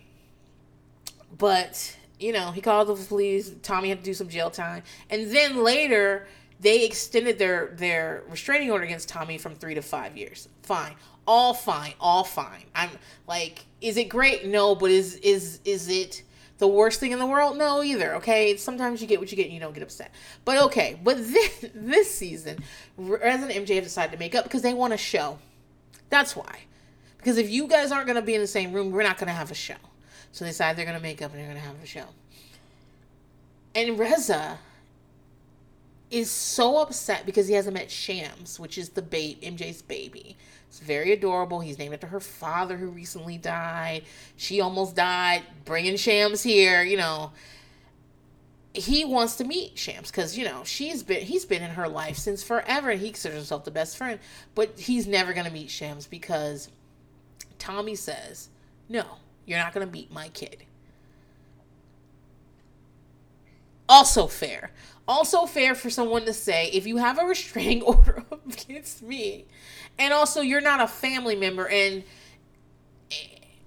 But, you know, he called the police, Tommy had to do some jail time, and then later they extended their their restraining order against Tommy from 3 to 5 years. Fine all fine, all fine. I'm like, is it great? No, but is is is it the worst thing in the world? No, either. Okay, sometimes you get what you get, and you don't get upset. But okay, but this this season, Reza and MJ have decided to make up because they want a show. That's why. Because if you guys aren't gonna be in the same room, we're not gonna have a show. So they decide they're gonna make up and they're gonna have a show. And Reza is so upset because he hasn't met Shams, which is the bait MJ's baby. It's very adorable. He's named after her father who recently died. She almost died. Bringing Shams here, you know. He wants to meet Shams because you know she's been he's been in her life since forever, and he considers himself the best friend. But he's never gonna meet Shams because Tommy says, "No, you're not gonna beat my kid." Also fair. Also fair for someone to say, if you have a restraining order against me, and also you're not a family member and eh,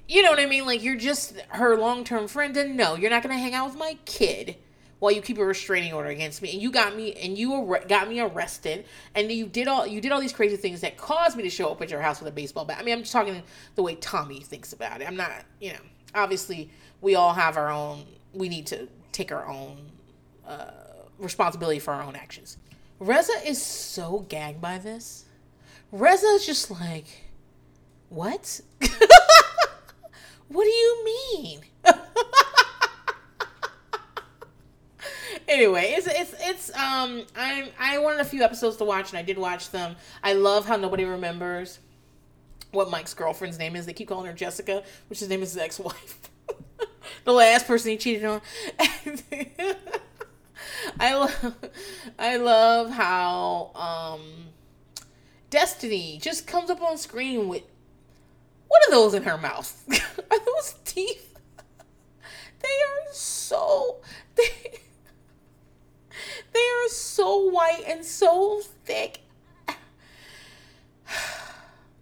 you know what I mean? Like you're just her long term friend, and no, you're not gonna hang out with my kid while you keep a restraining order against me. And you got me, and you ar- got me arrested, and you did all you did all these crazy things that caused me to show up at your house with a baseball bat. I mean, I'm just talking the way Tommy thinks about it. I'm not, you know, obviously we all have our own. We need to take our own uh, responsibility for our own actions. Reza is so gagged by this Reza's just like, what? what do you mean? anyway, it's it's it's um I'm I wanted a few episodes to watch and I did watch them. I love how nobody remembers what Mike's girlfriend's name is. They keep calling her Jessica, which is his name is his ex-wife. the last person he cheated on. I love I love how um Destiny just comes up on screen with what are those in her mouth? are those teeth? They are so they, they are so white and so thick.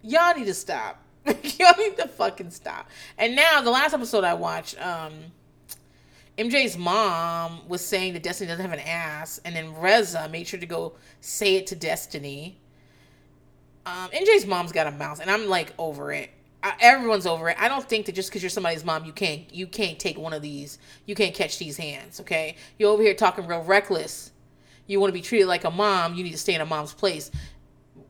Y'all need to stop. Y'all need to fucking stop. And now the last episode I watched, um, MJ's mom was saying that Destiny doesn't have an ass, and then Reza made sure to go say it to Destiny. Um, MJ's mom's got a mouth, and I'm like over it. Everyone's over it. I don't think that just because you're somebody's mom, you can't you can't take one of these. You can't catch these hands. Okay, you're over here talking real reckless. You want to be treated like a mom. You need to stay in a mom's place.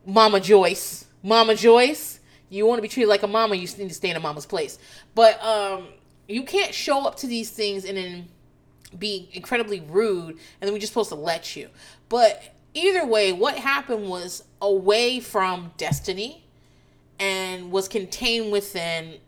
Mama Joyce, Mama Joyce. You want to be treated like a mama. You need to stay in a mama's place. But um, you can't show up to these things and then be incredibly rude, and then we're just supposed to let you. But either way, what happened was away from Destiny and was contained within.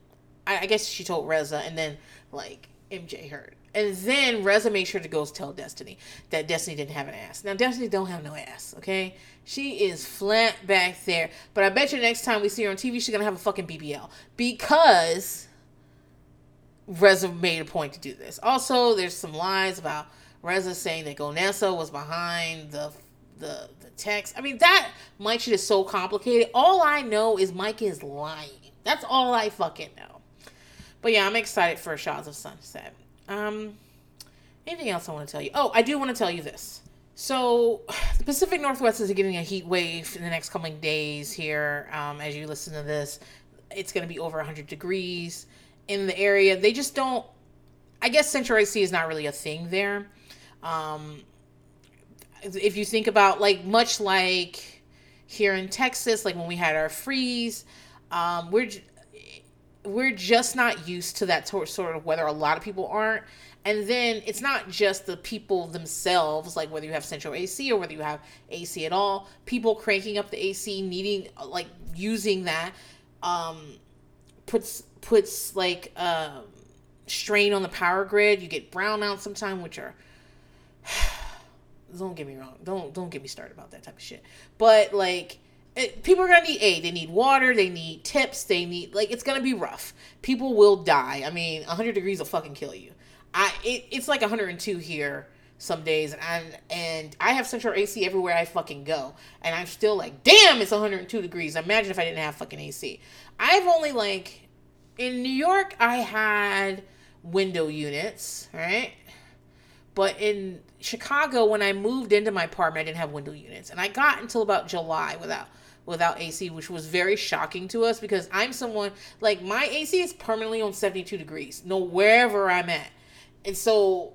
I, guess she told Reza, and then like MJ heard. And then Reza made sure to go tell Destiny that Destiny didn't have an ass. Now Destiny don't have no ass, okay? She is flat back there. But I bet you next time we see her on TV, she's gonna have a fucking BBL because Reza made a point to do this. Also, there's some lies about Reza saying that Golnesa was behind the the the text. I mean, that Mike shit is so complicated. All I know is Mike is lying. That's all I fucking know. But yeah, I'm excited for Shahs of Sunset. Um, anything else I want to tell you? Oh, I do want to tell you this. So, the Pacific Northwest is getting a heat wave in the next coming days here. Um, as you listen to this, it's going to be over 100 degrees in the area. They just don't. I guess Central AC is not really a thing there. Um, if you think about like much like here in Texas, like when we had our freeze, um, we're we're just not used to that sort of weather. A lot of people aren't. And then it's not just the people themselves, like whether you have central AC or whether you have AC at all. People cranking up the AC, needing like using that, um, puts puts like uh, strain on the power grid. You get brownouts sometimes, which are don't get me wrong. Don't don't get me started about that type of shit. But like it, people are gonna need aid. They need water. They need tips. They need like it's gonna be rough. People will die. I mean, 100 degrees will fucking kill you. I it, it's like 102 here some days and I and I have central AC everywhere I fucking go and I'm still like damn it's 102 degrees imagine if I didn't have fucking AC I've only like in New York I had window units right but in Chicago when I moved into my apartment I didn't have window units and I got until about July without without AC, which was very shocking to us because I'm someone like my AC is permanently on 72 degrees, no wherever I'm at. And so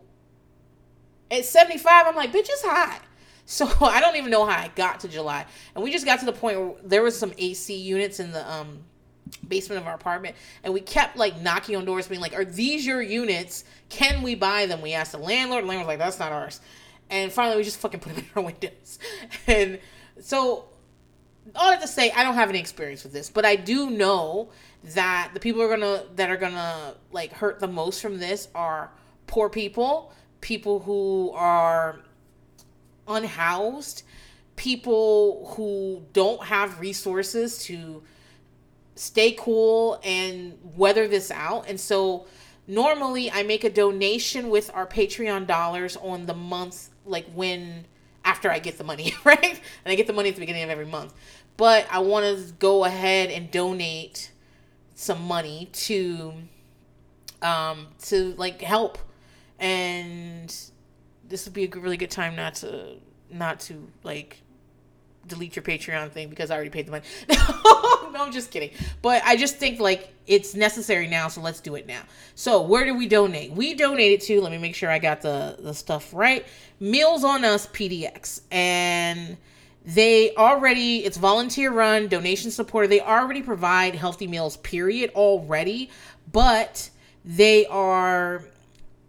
at 75, I'm like, bitch, it's hot. So I don't even know how I got to July. And we just got to the point where there was some AC units in the um, basement of our apartment. And we kept like knocking on doors, being like, are these your units? Can we buy them? We asked the landlord. The landlord was like, that's not ours. And finally, we just fucking put them in our windows. And so all that to say, I don't have any experience with this, but I do know that the people are gonna that are gonna like hurt the most from this are poor people, people who are unhoused, people who don't have resources to stay cool and weather this out. And so normally I make a donation with our Patreon dollars on the month like when after I get the money, right? And I get the money at the beginning of every month. But I want to go ahead and donate some money to um to like help and this would be a really good time not to not to like delete your Patreon thing because I already paid the money. no, I'm just kidding. But I just think like it's necessary now, so let's do it now. So where do we donate? We donated to. Let me make sure I got the the stuff right. Meals on Us PDX, and they already it's volunteer run, donation supported. They already provide healthy meals. Period. Already, but they are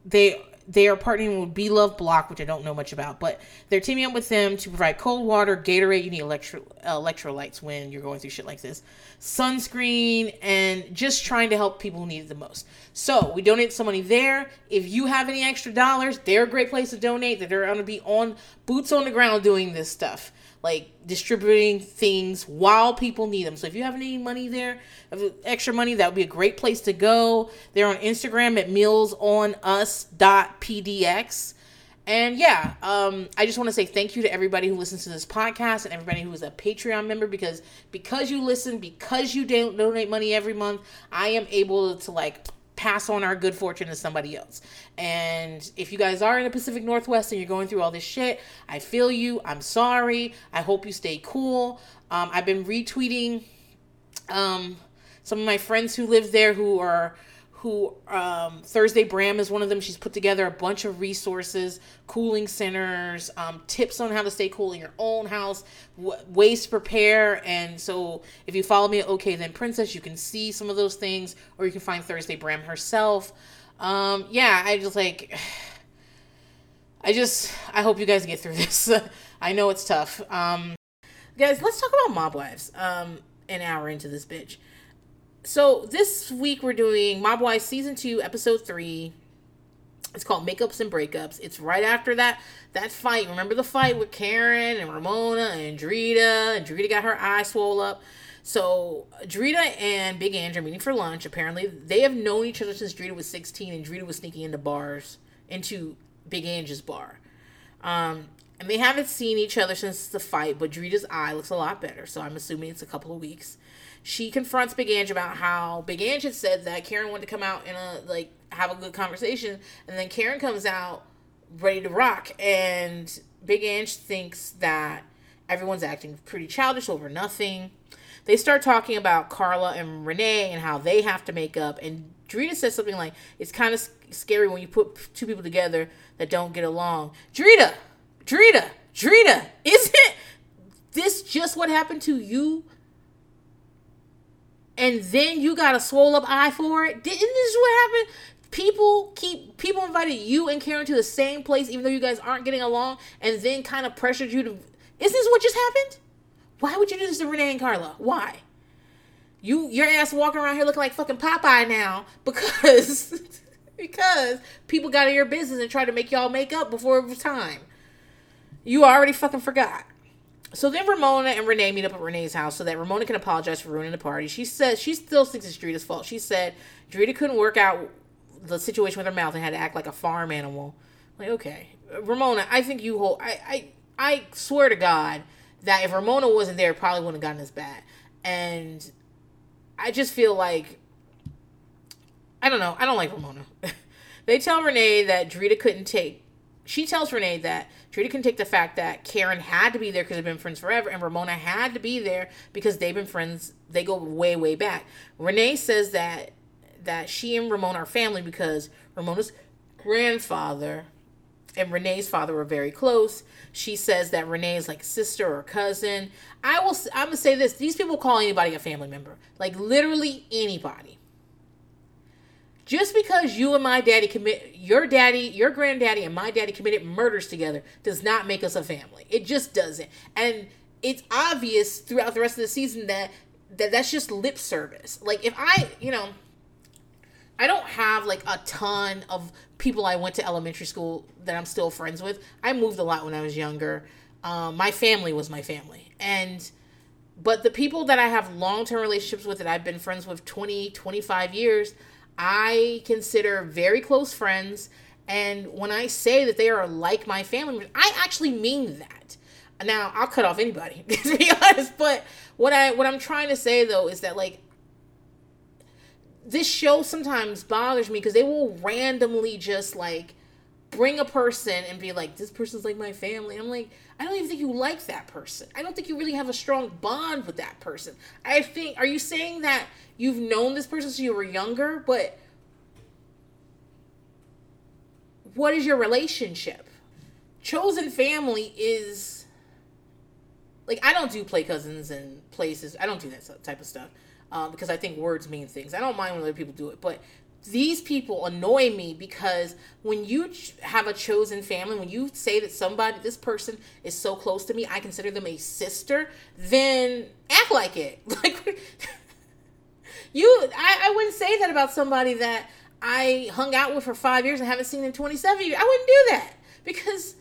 they they are partnering with Be Love Block, which I don't know much about, but they're teaming up with them to provide cold water, Gatorade. You need electro, electrolytes when you're going through shit like this, sunscreen, and just trying to help people who need it the most. So we donate some money there. If you have any extra dollars, they're a great place to donate. That they're going to be on boots on the ground doing this stuff like distributing things while people need them. So if you have any money there, extra money, that would be a great place to go. They're on Instagram at mealsonus.pdx. And yeah, um, I just want to say thank you to everybody who listens to this podcast and everybody who is a Patreon member because because you listen, because you donate money every month, I am able to like pass on our good fortune to somebody else. And if you guys are in the Pacific Northwest and you're going through all this shit, I feel you. I'm sorry. I hope you stay cool. Um, I've been retweeting um, some of my friends who live there who are who um, Thursday Bram is one of them. She's put together a bunch of resources, cooling centers, um, tips on how to stay cool in your own house, w- ways to prepare. And so, if you follow me OK Then Princess, you can see some of those things, or you can find Thursday Bram herself. Um, yeah, I just like, I just, I hope you guys get through this. I know it's tough. Um, guys, let's talk about mob wives. Um, an hour into this bitch so this week we're doing Mob Wives season two, episode three. It's called Makeups and Breakups. It's right after that that fight. Remember the fight with Karen and Ramona and Drita, and Drita got her eye swole up. So Drita and Big Ange are meeting for lunch. Apparently, they have known each other since Drita was 16, and Drita was sneaking into bars, into Big Ange's bar. Um, and they haven't seen each other since the fight, but Drita's eye looks a lot better, so I'm assuming it's a couple of weeks she confronts Big Ange about how Big Ange had said that Karen wanted to come out and a like have a good conversation, and then Karen comes out ready to rock, and Big Ange thinks that everyone's acting pretty childish over nothing. They start talking about Carla and Renee and how they have to make up, and Drita says something like, "It's kind of scary when you put two people together that don't get along." Drita, Drita, Drita, isn't this just what happened to you? And then you got a swole up eye for it? Didn't this what happened? People keep people invited you and Karen to the same place, even though you guys aren't getting along, and then kind of pressured you to. Is this what just happened? Why would you do this to Renee and Carla? Why? You your ass walking around here looking like fucking Popeye now because because people got in your business and tried to make y'all make up before it was time. You already fucking forgot. So then Ramona and Renee meet up at Renee's house so that Ramona can apologize for ruining the party. She says she still thinks it's Drita's fault. She said Drita couldn't work out the situation with her mouth and had to act like a farm animal. Like, okay. Ramona, I think you hold I I I swear to God that if Ramona wasn't there, it probably wouldn't have gotten this bad. And I just feel like I don't know. I don't like Ramona. they tell Renee that Drita couldn't take. She tells Renee that Drita can take the fact that Karen had to be there because they've been friends forever, and Ramona had to be there because they've been friends. They go way, way back. Renee says that that she and Ramona are family because Ramona's grandfather and Renee's father were very close. She says that Renee is like sister or cousin. I will. I'm gonna say this: these people call anybody a family member, like literally anybody. Just because you and my daddy commit, your daddy, your granddaddy, and my daddy committed murders together does not make us a family. It just doesn't. And it's obvious throughout the rest of the season that that that's just lip service. Like if I, you know, I don't have like a ton of people I went to elementary school that I'm still friends with. I moved a lot when I was younger. Um, my family was my family. And, but the people that I have long term relationships with that I've been friends with 20, 25 years, I consider very close friends. And when I say that they are like my family, I actually mean that. Now I'll cut off anybody to be honest, but what I what I'm trying to say though is that like this show sometimes bothers me because they will randomly just like bring a person and be like, this person's like my family. I'm like, I don't even think you like that person. I don't think you really have a strong bond with that person. I think, are you saying that you've known this person since you were younger, but what is your relationship? Chosen family is like, I don't do play cousins and places. I don't do that type of stuff um, because I think words mean things. I don't mind when other people do it, but these people annoy me because when you ch- have a chosen family, when you say that somebody, this person is so close to me, I consider them a sister, then act like it. Like you, I, I wouldn't say that about somebody that I hung out with for five years and haven't seen in 27 years. I wouldn't do that because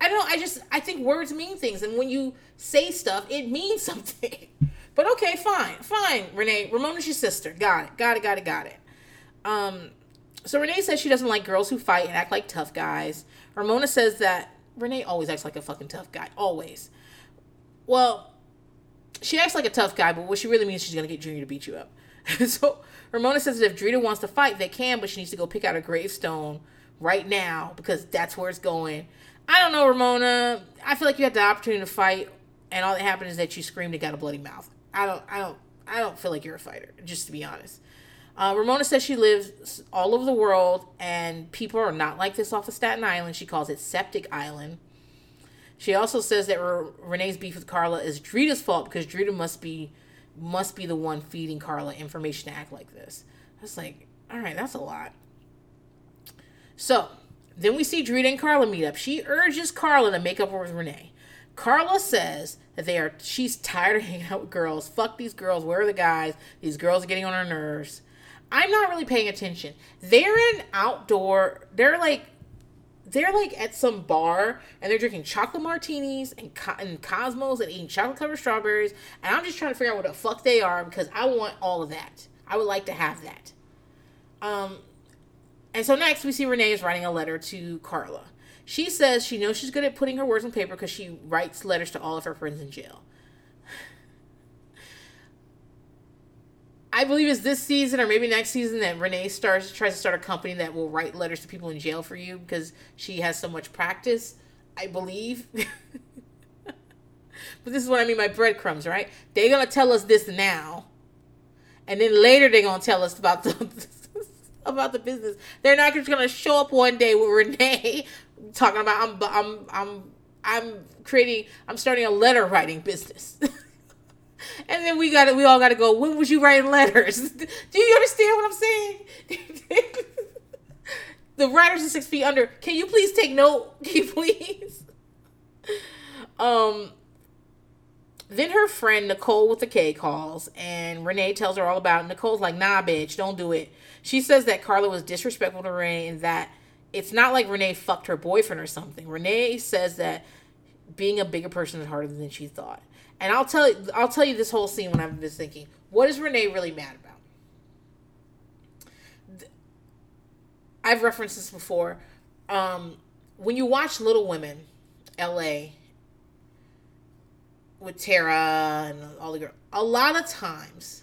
I don't know. I just, I think words mean things. And when you say stuff, it means something. But okay, fine, fine, Renee. Ramona's your sister. Got it, got it, got it, got it. Um, so Renee says she doesn't like girls who fight and act like tough guys. Ramona says that Renee always acts like a fucking tough guy. Always. Well, she acts like a tough guy, but what she really means is she's gonna get Junior to beat you up. so Ramona says that if Drita wants to fight, they can, but she needs to go pick out a gravestone right now because that's where it's going. I don't know, Ramona. I feel like you had the opportunity to fight, and all that happened is that you screamed and got a bloody mouth. I don't, I don't, I don't feel like you're a fighter. Just to be honest. Uh, Ramona says she lives all over the world, and people are not like this off of Staten Island. She calls it Septic Island. She also says that Renee's beef with Carla is Drita's fault because Drita must be must be the one feeding Carla information to act like this. I was like, all right, that's a lot. So then we see Drita and Carla meet up. She urges Carla to make up with Renee. Carla says that they are she's tired of hanging out with girls. Fuck these girls. Where are the guys? These girls are getting on her nerves. I'm not really paying attention. They're in outdoor. They're like they're like at some bar and they're drinking chocolate martinis and, co- and cosmos and eating chocolate covered strawberries and i'm just trying to figure out what the fuck they are because i want all of that. I would like to have that. Um and so next we see renee is writing a letter to carla. She says she knows she's good at putting her words on paper because she writes letters to all of her friends in jail. I believe it's this season or maybe next season that Renee starts tries to start a company that will write letters to people in jail for you because she has so much practice. I believe. but this is what I mean by breadcrumbs, right? They're gonna tell us this now, and then later they're gonna tell us about the about the business. They're not just gonna show up one day with Renee talking about I'm I'm I'm I'm creating. I'm starting a letter writing business. and then we got to We all got to go. When was you writing letters? Do you understand what I'm saying? the writers of Six Feet Under. Can you please take note? Can you please? Um. Then her friend Nicole with the K calls, and Renee tells her all about it. Nicole's like, nah, bitch, don't do it. She says that Carla was disrespectful to Renee and that it's not like Renee fucked her boyfriend or something. Renee says that being a bigger person is harder than she thought. And I'll tell you, I'll tell you this whole scene when I've been thinking, what is Renee really mad about? I've referenced this before. Um, when you watch Little Women, L.A with Tara and all the girls, a lot of times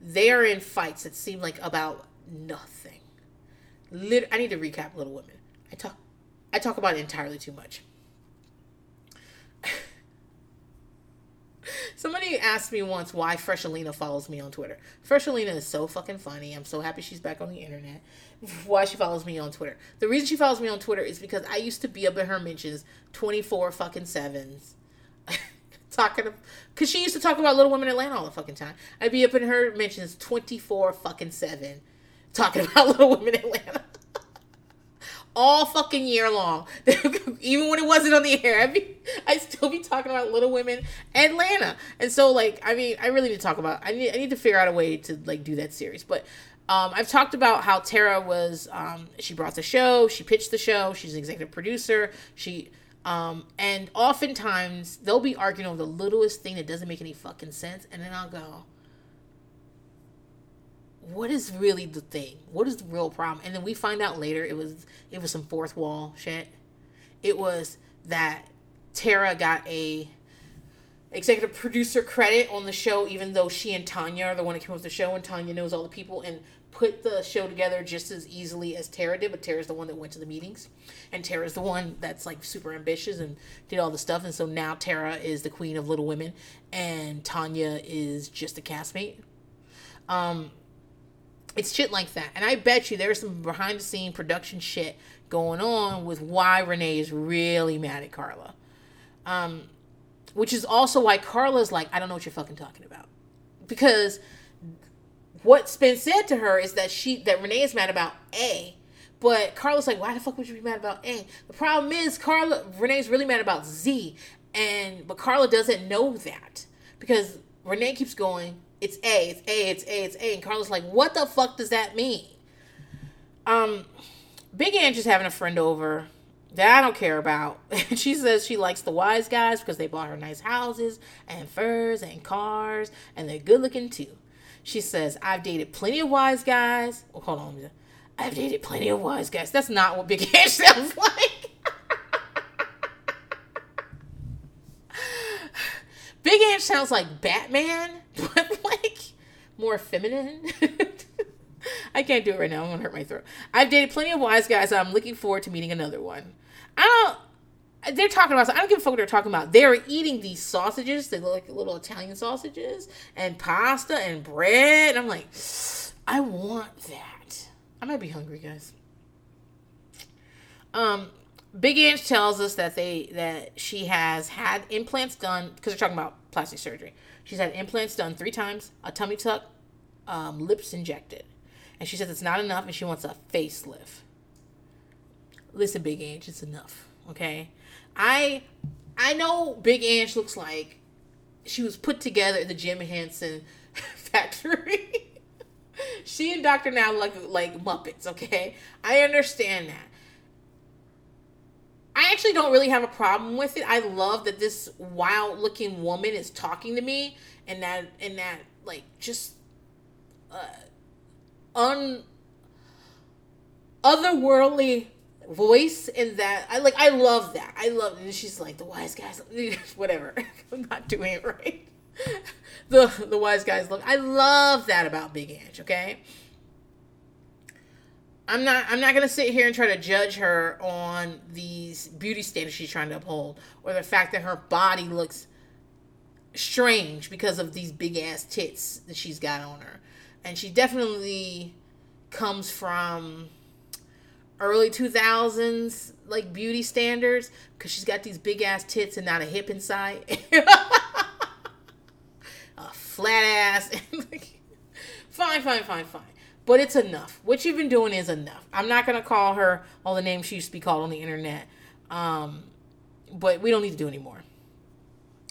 they are in fights that seem like about nothing. Lit- I need to recap Little Women. I talk, I talk about it entirely too much. Somebody asked me once why Fresh Alina follows me on Twitter. Fresh Alina is so fucking funny. I'm so happy she's back on the internet. Why she follows me on Twitter. The reason she follows me on Twitter is because I used to be up in her mentions 24 fucking sevens. talking because she used to talk about Little Women Atlanta all the fucking time. I'd be up in her mentions twenty four fucking seven, talking about Little Women Atlanta. All fucking year long, even when it wasn't on the air, I'd be, I'd still be talking about Little Women Atlanta. And so, like, I mean, I really need to talk about. I need, I need to figure out a way to like do that series, but. Um, I've talked about how Tara was. Um, she brought the show. She pitched the show. She's an executive producer. She um, and oftentimes they'll be arguing over the littlest thing that doesn't make any fucking sense, and then I'll go, "What is really the thing? What is the real problem?" And then we find out later it was it was some fourth wall shit. It was that Tara got a executive producer credit on the show, even though she and Tanya are the one that came up with the show, and Tanya knows all the people, and put the show together just as easily as Tara did, but Tara's the one that went to the meetings. And Tara's the one that's like super ambitious and did all the stuff. And so now Tara is the queen of Little Women and Tanya is just a castmate. Um it's shit like that. And I bet you there's some behind the scene production shit going on with why Renee is really mad at Carla. Um which is also why Carla's like, I don't know what you're fucking talking about. Because what's been said to her is that she that Renee is mad about A. But Carla's like, why the fuck would you be mad about A? The problem is Carla Renee's really mad about Z. And but Carla doesn't know that. Because Renee keeps going, it's A, it's A, it's A, it's A. And Carla's like, what the fuck does that mean? Um Big Ange is having a friend over that I don't care about. she says she likes the wise guys because they bought her nice houses and furs and cars and they're good looking too. She says, I've dated plenty of wise guys. Oh, hold on. I've dated plenty of wise guys. That's not what Big Ange sounds like. Big Ange sounds like Batman, but like more feminine. I can't do it right now. I'm gonna hurt my throat. I've dated plenty of wise guys. I'm looking forward to meeting another one. I don't they're talking about. I don't give a fuck what they're talking about. They're eating these sausages. They look like little Italian sausages and pasta and bread. I'm like, I want that. I might be hungry, guys. Um, Big Ange tells us that they that she has had implants done because they're talking about plastic surgery. She's had implants done three times, a tummy tuck, um, lips injected, and she says it's not enough, and she wants a facelift. Listen, Big Ange, it's enough. Okay, I I know Big Ange looks like she was put together in the Jim Henson factory. she and Dr. Now like like Muppets, okay? I understand that. I actually don't really have a problem with it. I love that this wild looking woman is talking to me and that and that like just uh un otherworldly voice in that I like I love that. I love and she's like the wise guys whatever. I'm not doing it right. the the wise guys look I love that about Big Ange, okay? I'm not I'm not gonna sit here and try to judge her on these beauty standards she's trying to uphold or the fact that her body looks strange because of these big ass tits that she's got on her. And she definitely comes from early 2000s like beauty standards because she's got these big ass tits and not a hip inside. a flat ass. fine, fine, fine, fine. But it's enough. What you've been doing is enough. I'm not to call her all the names she used to be called on the internet. Um, but we don't need to do anymore.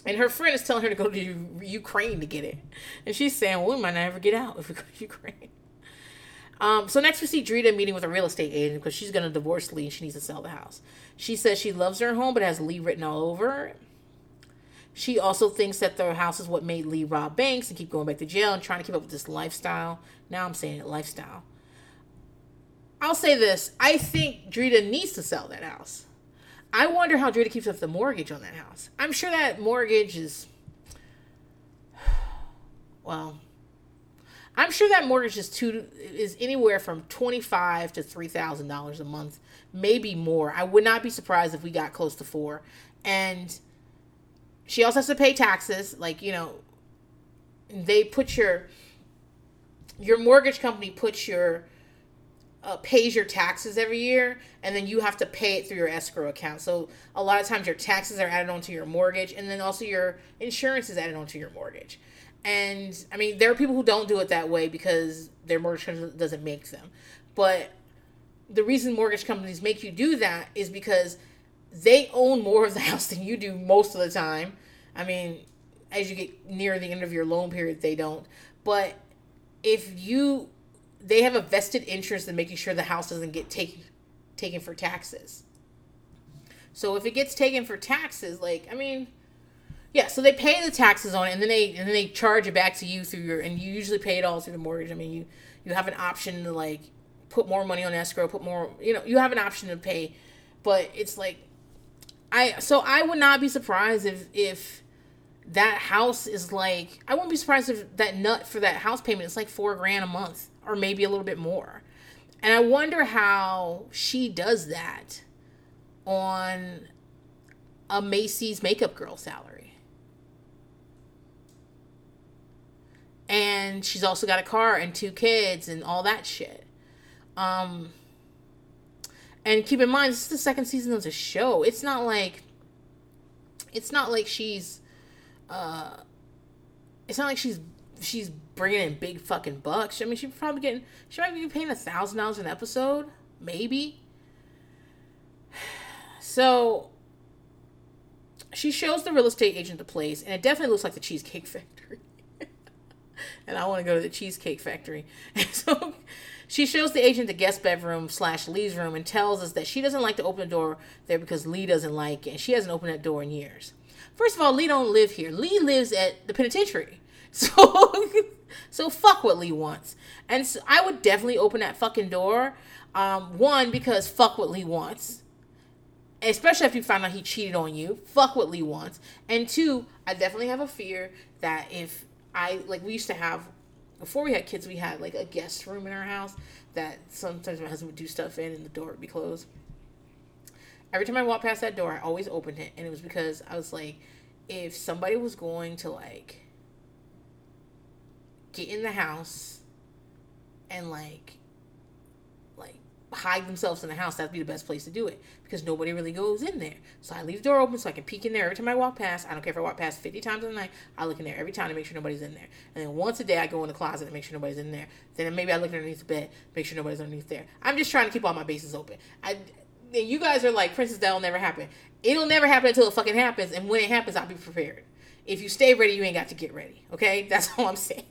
And her friend is telling her to go to Ukraine to get it. And she's saying, well, we might not ever get out if we go to Ukraine. Um, so next we see Drita meeting with a real estate agent because she's to divorce Lee and she needs to sell the house. She says she loves her home but has Lee written all over it. She also thinks that their house is what made Lee rob banks and keep going back to jail and trying to keep up with this lifestyle. Now I'm saying it lifestyle. I'll say this. I think Drita needs to sell that house. I wonder how Drita keeps up the mortgage on that house. I'm sure that mortgage is well, I'm sure that mortgage is two is anywhere from twenty five to three thousand dollars a month, maybe more. I would not be surprised if we got close to four. And she also has to pay taxes. Like you know, they put your your mortgage company puts your uh, pays your taxes every year, and then you have to pay it through your escrow account. So a lot of times your taxes are added onto your mortgage, and then also your insurance is added onto your mortgage. And I mean, there are people who don't do it that way because their mortgage doesn't make them. But the reason mortgage companies make you do that is because they own more of the house than you do most of the time. I mean, as you get near the end of your loan period, they don't. But if you, they have a vested interest in making sure the house doesn't get taken taken for taxes. So if it gets taken for taxes, like I mean, yeah, so they pay the taxes on it, and then they and then they charge it back to you through your, and you usually pay it all through the mortgage. I mean, you you have an option to like put more money on escrow, put more, you know, you have an option to pay, but it's like, I so I would not be surprised if if that house is like I wouldn't be surprised if that nut for that house payment is like four grand a month or maybe a little bit more, and I wonder how she does that on a Macy's makeup girl salary. and she's also got a car and two kids and all that shit. Um, and keep in mind, this is the second season of the show. It's not like, it's not like she's, uh, it's not like she's she's bringing in big fucking bucks. I mean, she's probably getting, she might be paying a thousand dollars an episode, maybe. So she shows the real estate agent the place, and it definitely looks like the Cheesecake Factory and I want to go to the Cheesecake Factory. And so she shows the agent the guest bedroom slash Lee's room and tells us that she doesn't like to open the door there because Lee doesn't like it. And she hasn't opened that door in years. First of all, Lee don't live here. Lee lives at the penitentiary. So so fuck what Lee wants. And so I would definitely open that fucking door. Um, one, because fuck what Lee wants. Especially if you find out he cheated on you. Fuck what Lee wants. And two, I definitely have a fear that if I like we used to have before we had kids, we had like a guest room in our house that sometimes my husband would do stuff in and the door would be closed. Every time I walked past that door, I always opened it, and it was because I was like, if somebody was going to like get in the house and like hide themselves in the house, that'd be the best place to do it because nobody really goes in there. So I leave the door open so I can peek in there every time I walk past. I don't care if I walk past 50 times in the night, I look in there every time to make sure nobody's in there. And then once a day, I go in the closet and make sure nobody's in there. Then maybe I look underneath the bed, make sure nobody's underneath there. I'm just trying to keep all my bases open. I, you guys are like, Princess, that'll never happen. It'll never happen until it fucking happens. And when it happens, I'll be prepared. If you stay ready, you ain't got to get ready. Okay? That's all I'm saying.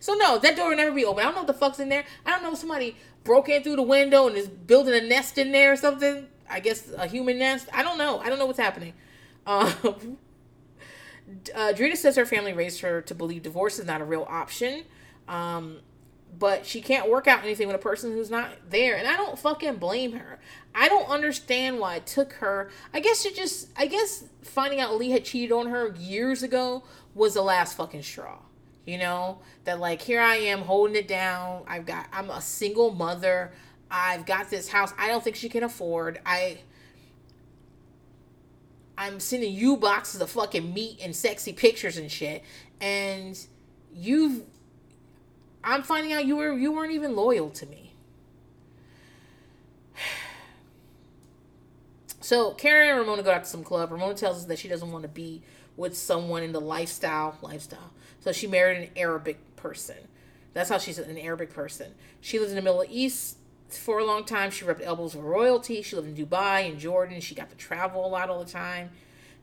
so no, that door will never be open. I don't know what the fuck's in there. I don't know if somebody broke in through the window and is building a nest in there or something. I guess a human nest. I don't know. I don't know what's happening. Um, uh, Drita says her family raised her to believe divorce is not a real option. Um, but she can't work out anything with a person who's not there. And I don't fucking blame her. I don't understand why it took her. I guess it just, I guess finding out Lee had cheated on her years ago was the last fucking straw. You know, that like here I am holding it down. I've got, I'm a single mother. I've got this house I don't think she can afford. I, I'm sending you boxes of fucking meat and sexy pictures and shit. And you've I'm finding out you were you weren't even loyal to me. So Karen and Ramona go out to some club. Ramona tells us that she doesn't want to be with someone in the lifestyle lifestyle. So she married an Arabic person. That's how she's an Arabic person. She lives in the Middle East for a long time. She rubbed elbows with royalty. She lived in Dubai and Jordan. She got to travel a lot all the time.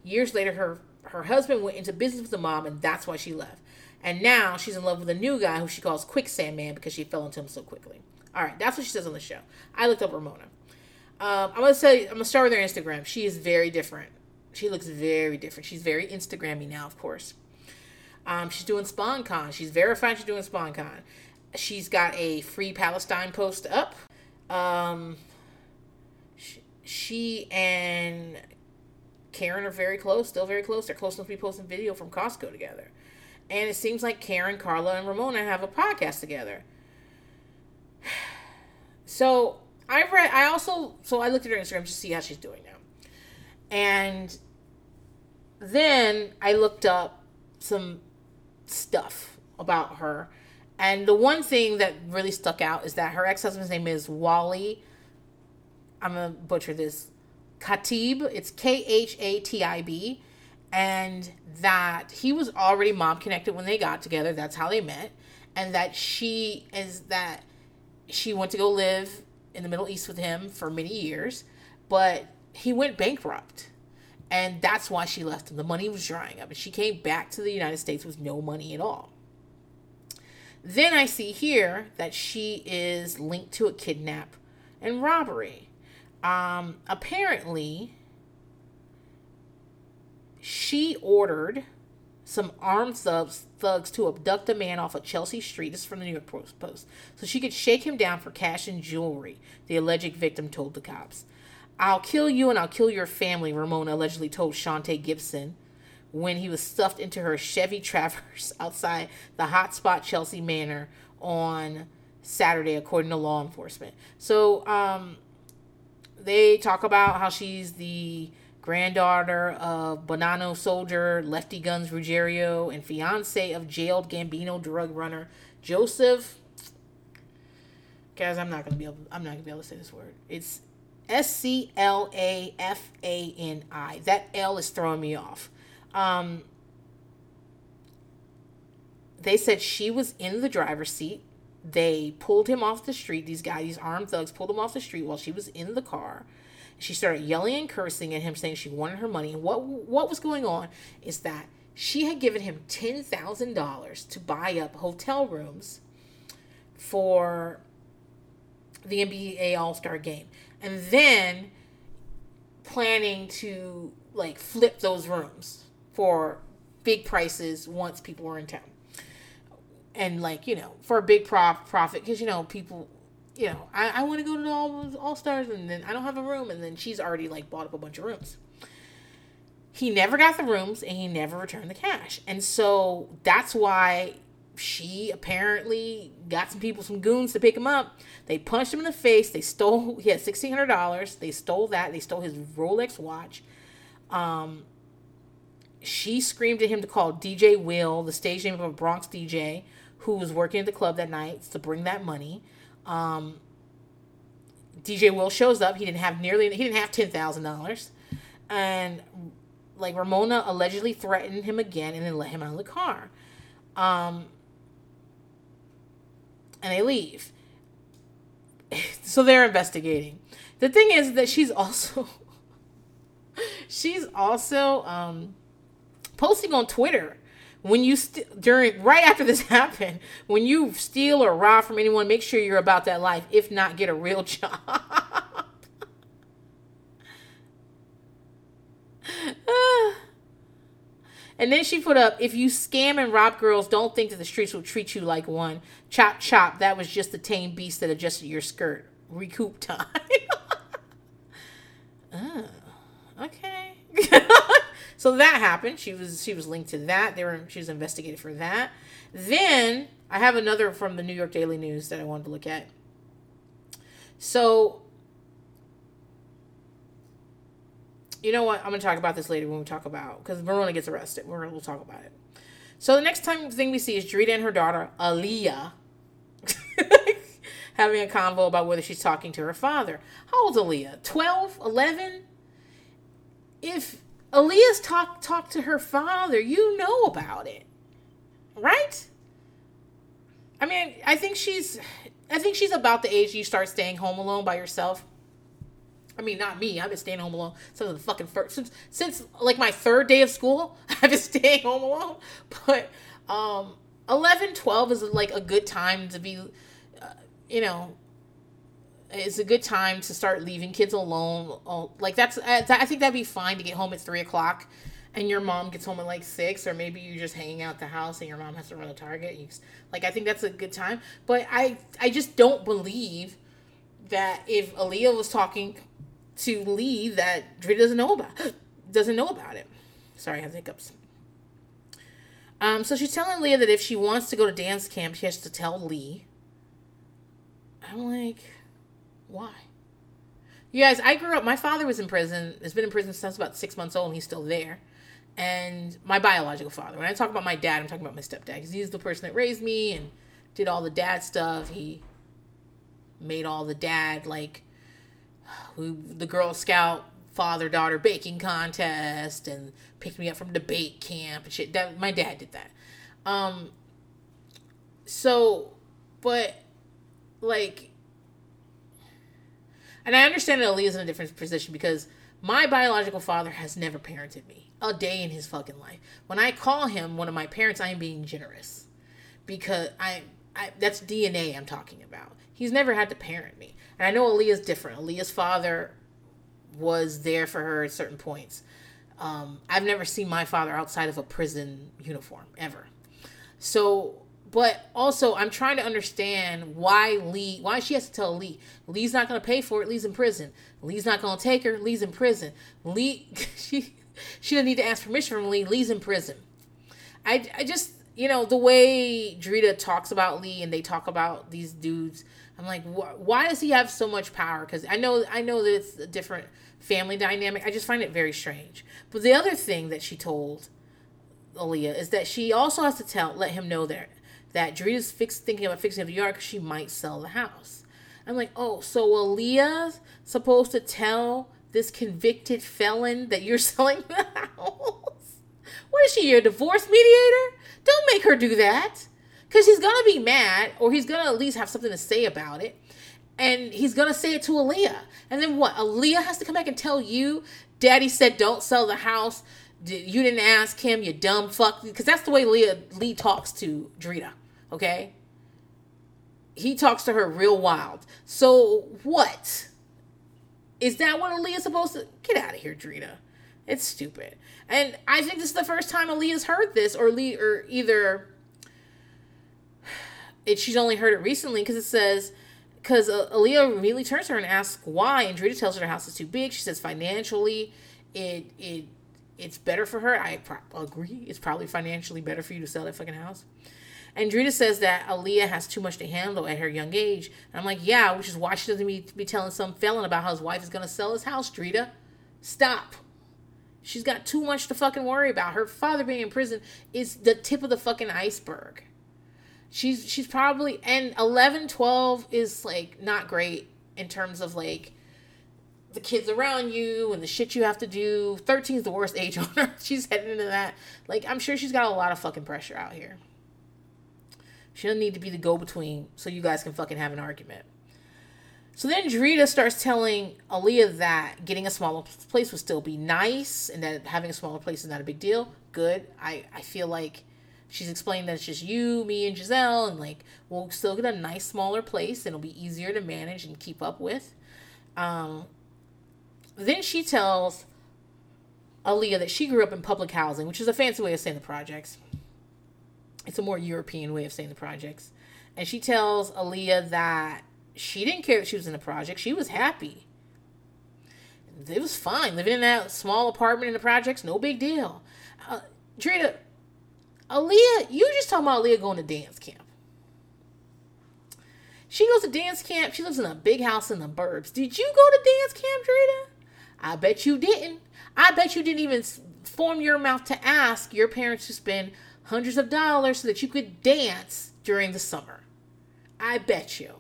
Years later, her her husband went into business with the mom, and that's why she left. And now she's in love with a new guy who she calls Quicksand Man because she fell into him so quickly. All right, that's what she says on the show. I looked up Ramona. Um, I'm gonna say I'm gonna start with her Instagram. She is very different. She looks very different. She's very Instagrammy now, of course. Um, she's doing sponcon. She's verified she's doing sponcon. She's got a free Palestine post up. Um, she, she and Karen are very close, still very close. They're close enough to be posting video from Costco together. And it seems like Karen, Carla, and Ramona have a podcast together. So I read. I also so I looked at her Instagram to see how she's doing now, and then I looked up some stuff about her, and the one thing that really stuck out is that her ex husband's name is Wally. I'm gonna butcher this. Khatib. It's K H A T I B, and that he was already mom connected when they got together. That's how they met, and that she is that she went to go live in the Middle East with him for many years, but he went bankrupt. And that's why she left him. The money was drying up, and she came back to the United States with no money at all. Then I see here that she is linked to a kidnap and robbery. Um, apparently, she ordered some armed thugs, thugs to abduct a man off of Chelsea Street. This is from the New York Post. So she could shake him down for cash and jewelry, the alleged victim told the cops. I'll kill you and I'll kill your family, Ramona allegedly told Shantae Gibson when he was stuffed into her Chevy Traverse outside the hotspot Chelsea Manor on Saturday, according to law enforcement. So um, they talk about how she's the granddaughter of Bonanno soldier Lefty Guns Ruggiero, and fiance of jailed Gambino drug runner Joseph. Guys, I'm not gonna be able. I'm not gonna be able to say this word. It's S C L A F A N I. That L is throwing me off. Um, they said she was in the driver's seat. They pulled him off the street. These guys, these armed thugs, pulled him off the street while she was in the car. She started yelling and cursing at him, saying she wanted her money. And what what was going on is that she had given him ten thousand dollars to buy up hotel rooms for the NBA All Star game, and then planning to like flip those rooms for big prices once people were in town and like you know for a big prof- profit because you know people you know, I, I want to go to All, All Stars and then I don't have a room. And then she's already like bought up a bunch of rooms. He never got the rooms and he never returned the cash. And so that's why she apparently got some people, some goons to pick him up. They punched him in the face. They stole, he had $1,600. They stole that. They stole his Rolex watch. Um, she screamed at him to call DJ Will, the stage name of a Bronx DJ, who was working at the club that night to bring that money. Um, DJ Will shows up. He didn't have nearly he didn't have ten thousand dollars, and like Ramona allegedly threatened him again and then let him out of the car. Um, and they leave. so they're investigating. The thing is that she's also she's also um, posting on Twitter when you st- during right after this happened, when you steal or rob from anyone, make sure you're about that life. If not, get a real job. and then she put up, if you scam and rob girls, don't think that the streets will treat you like one. Chop chop, that was just the tame beast that adjusted your skirt. Recoup time. oh, okay. So that happened. She was she was linked to that. They were she was investigated for that. Then I have another from the New York Daily News that I wanted to look at. So you know what? I'm gonna talk about this later when we talk about because Verona gets arrested. We're we'll talk about it. So the next time thing we see is Drita and her daughter Aaliyah having a convo about whether she's talking to her father. How old's Aaliyah? 12, 11? if Aaliyah's talk talk to her father, you know about it. Right? I mean, I think she's I think she's about the age you start staying home alone by yourself. I mean, not me. I've been staying home alone since the fucking first since since like my third day of school. I've been staying home alone. But um 11, 12 is like a good time to be, uh, you know, it's a good time to start leaving kids alone. Oh, like that's I think that'd be fine to get home at three o'clock, and your mom gets home at like six, or maybe you're just hanging out the house and your mom has to run a Target. You, like I think that's a good time. But I I just don't believe that if Aaliyah was talking to Lee that Dre doesn't know about doesn't know about it. Sorry, I have hiccups. Um, so she's telling Leah that if she wants to go to dance camp, she has to tell Lee. I'm like, why? You guys, I grew up, my father was in prison, has been in prison since about six months old, and he's still there. And my biological father, when I talk about my dad, I'm talking about my stepdad, because he's the person that raised me and did all the dad stuff. He made all the dad, like, the Girl Scout father daughter baking contest and picked me up from debate camp and shit. That my dad did that. Um so but like and I understand that Aaliyah's in a different position because my biological father has never parented me a day in his fucking life. When I call him one of my parents, I am being generous because I, I that's DNA I'm talking about. He's never had to parent me, and I know Aaliyah's different. Aaliyah's father was there for her at certain points. Um, I've never seen my father outside of a prison uniform ever. So but also I'm trying to understand why Lee why she has to tell Lee Lee's not to pay for it Lee's in prison. Lee's not to take her Lee's in prison. Lee she she doesn't need to ask permission from Lee Lee's in prison. I, I just you know the way Drita talks about Lee and they talk about these dudes I'm like wh- why does he have so much power? Because I know I know that it's a different family dynamic. I just find it very strange. But the other thing that she told Aaliyah is that she also has to tell let him know that that Drita's fix, thinking about fixing up the yard because she might sell the house. I'm like, oh, so Aaliyah's supposed to tell this convicted felon that you're selling the house? What is she, your divorce mediator? Don't make her do that. Because he's going to be mad, or he's going to at least have something to say about it. And he's going to say it to Aaliyah. And then what? Aaliyah has to come back and tell you, Daddy said don't sell the house. You didn't ask him, you dumb fuck. Because that's the way Leah Lee talks to Drita okay? He talks to her real wild. So what? Is that what Aaliyah's supposed to get out of here, Drita? It's stupid. And I think this is the first time Aaliyah's heard this, or Lee, or either it, she's only heard it recently because it says because uh, Aaliyah really turns to her and asks why, and Drita tells her the house is too big. She says financially, it it it's better for her. I pro- agree. It's probably financially better for you to sell that fucking house. And Drita says that Aaliyah has too much to handle at her young age. And I'm like, yeah, which is why she doesn't be, be telling some felon about how his wife is going to sell his house, Drita. Stop. She's got too much to fucking worry about. Her father being in prison is the tip of the fucking iceberg. She's she's probably and 11, 12 is like not great in terms of like the kids around you and the shit you have to do. 13 is the worst age on her. She's heading into that. Like I'm sure she's got a lot of fucking pressure out here. She doesn't need to be the go between so you guys can fucking have an argument. So then Drita starts telling Aaliyah that getting a smaller place would still be nice and that having a smaller place is not a big deal. Good. I, I feel like she's explaining that it's just you, me, and Giselle, and like we'll still get a nice smaller place and it'll be easier to manage and keep up with. Um, then she tells Aaliyah that she grew up in public housing, which is a fancy way of saying the projects. It's a more European way of saying the projects. And she tells Aaliyah that she didn't care if she was in the project. She was happy. It was fine living in that small apartment in the projects. No big deal. Uh, Drita, Aaliyah, you just talking about Aaliyah going to dance camp. She goes to dance camp. She lives in a big house in the burbs. Did you go to dance camp, Drita? I bet you didn't. I bet you didn't even form your mouth to ask your parents to spend hundreds of dollars so that you could dance during the summer. I bet you.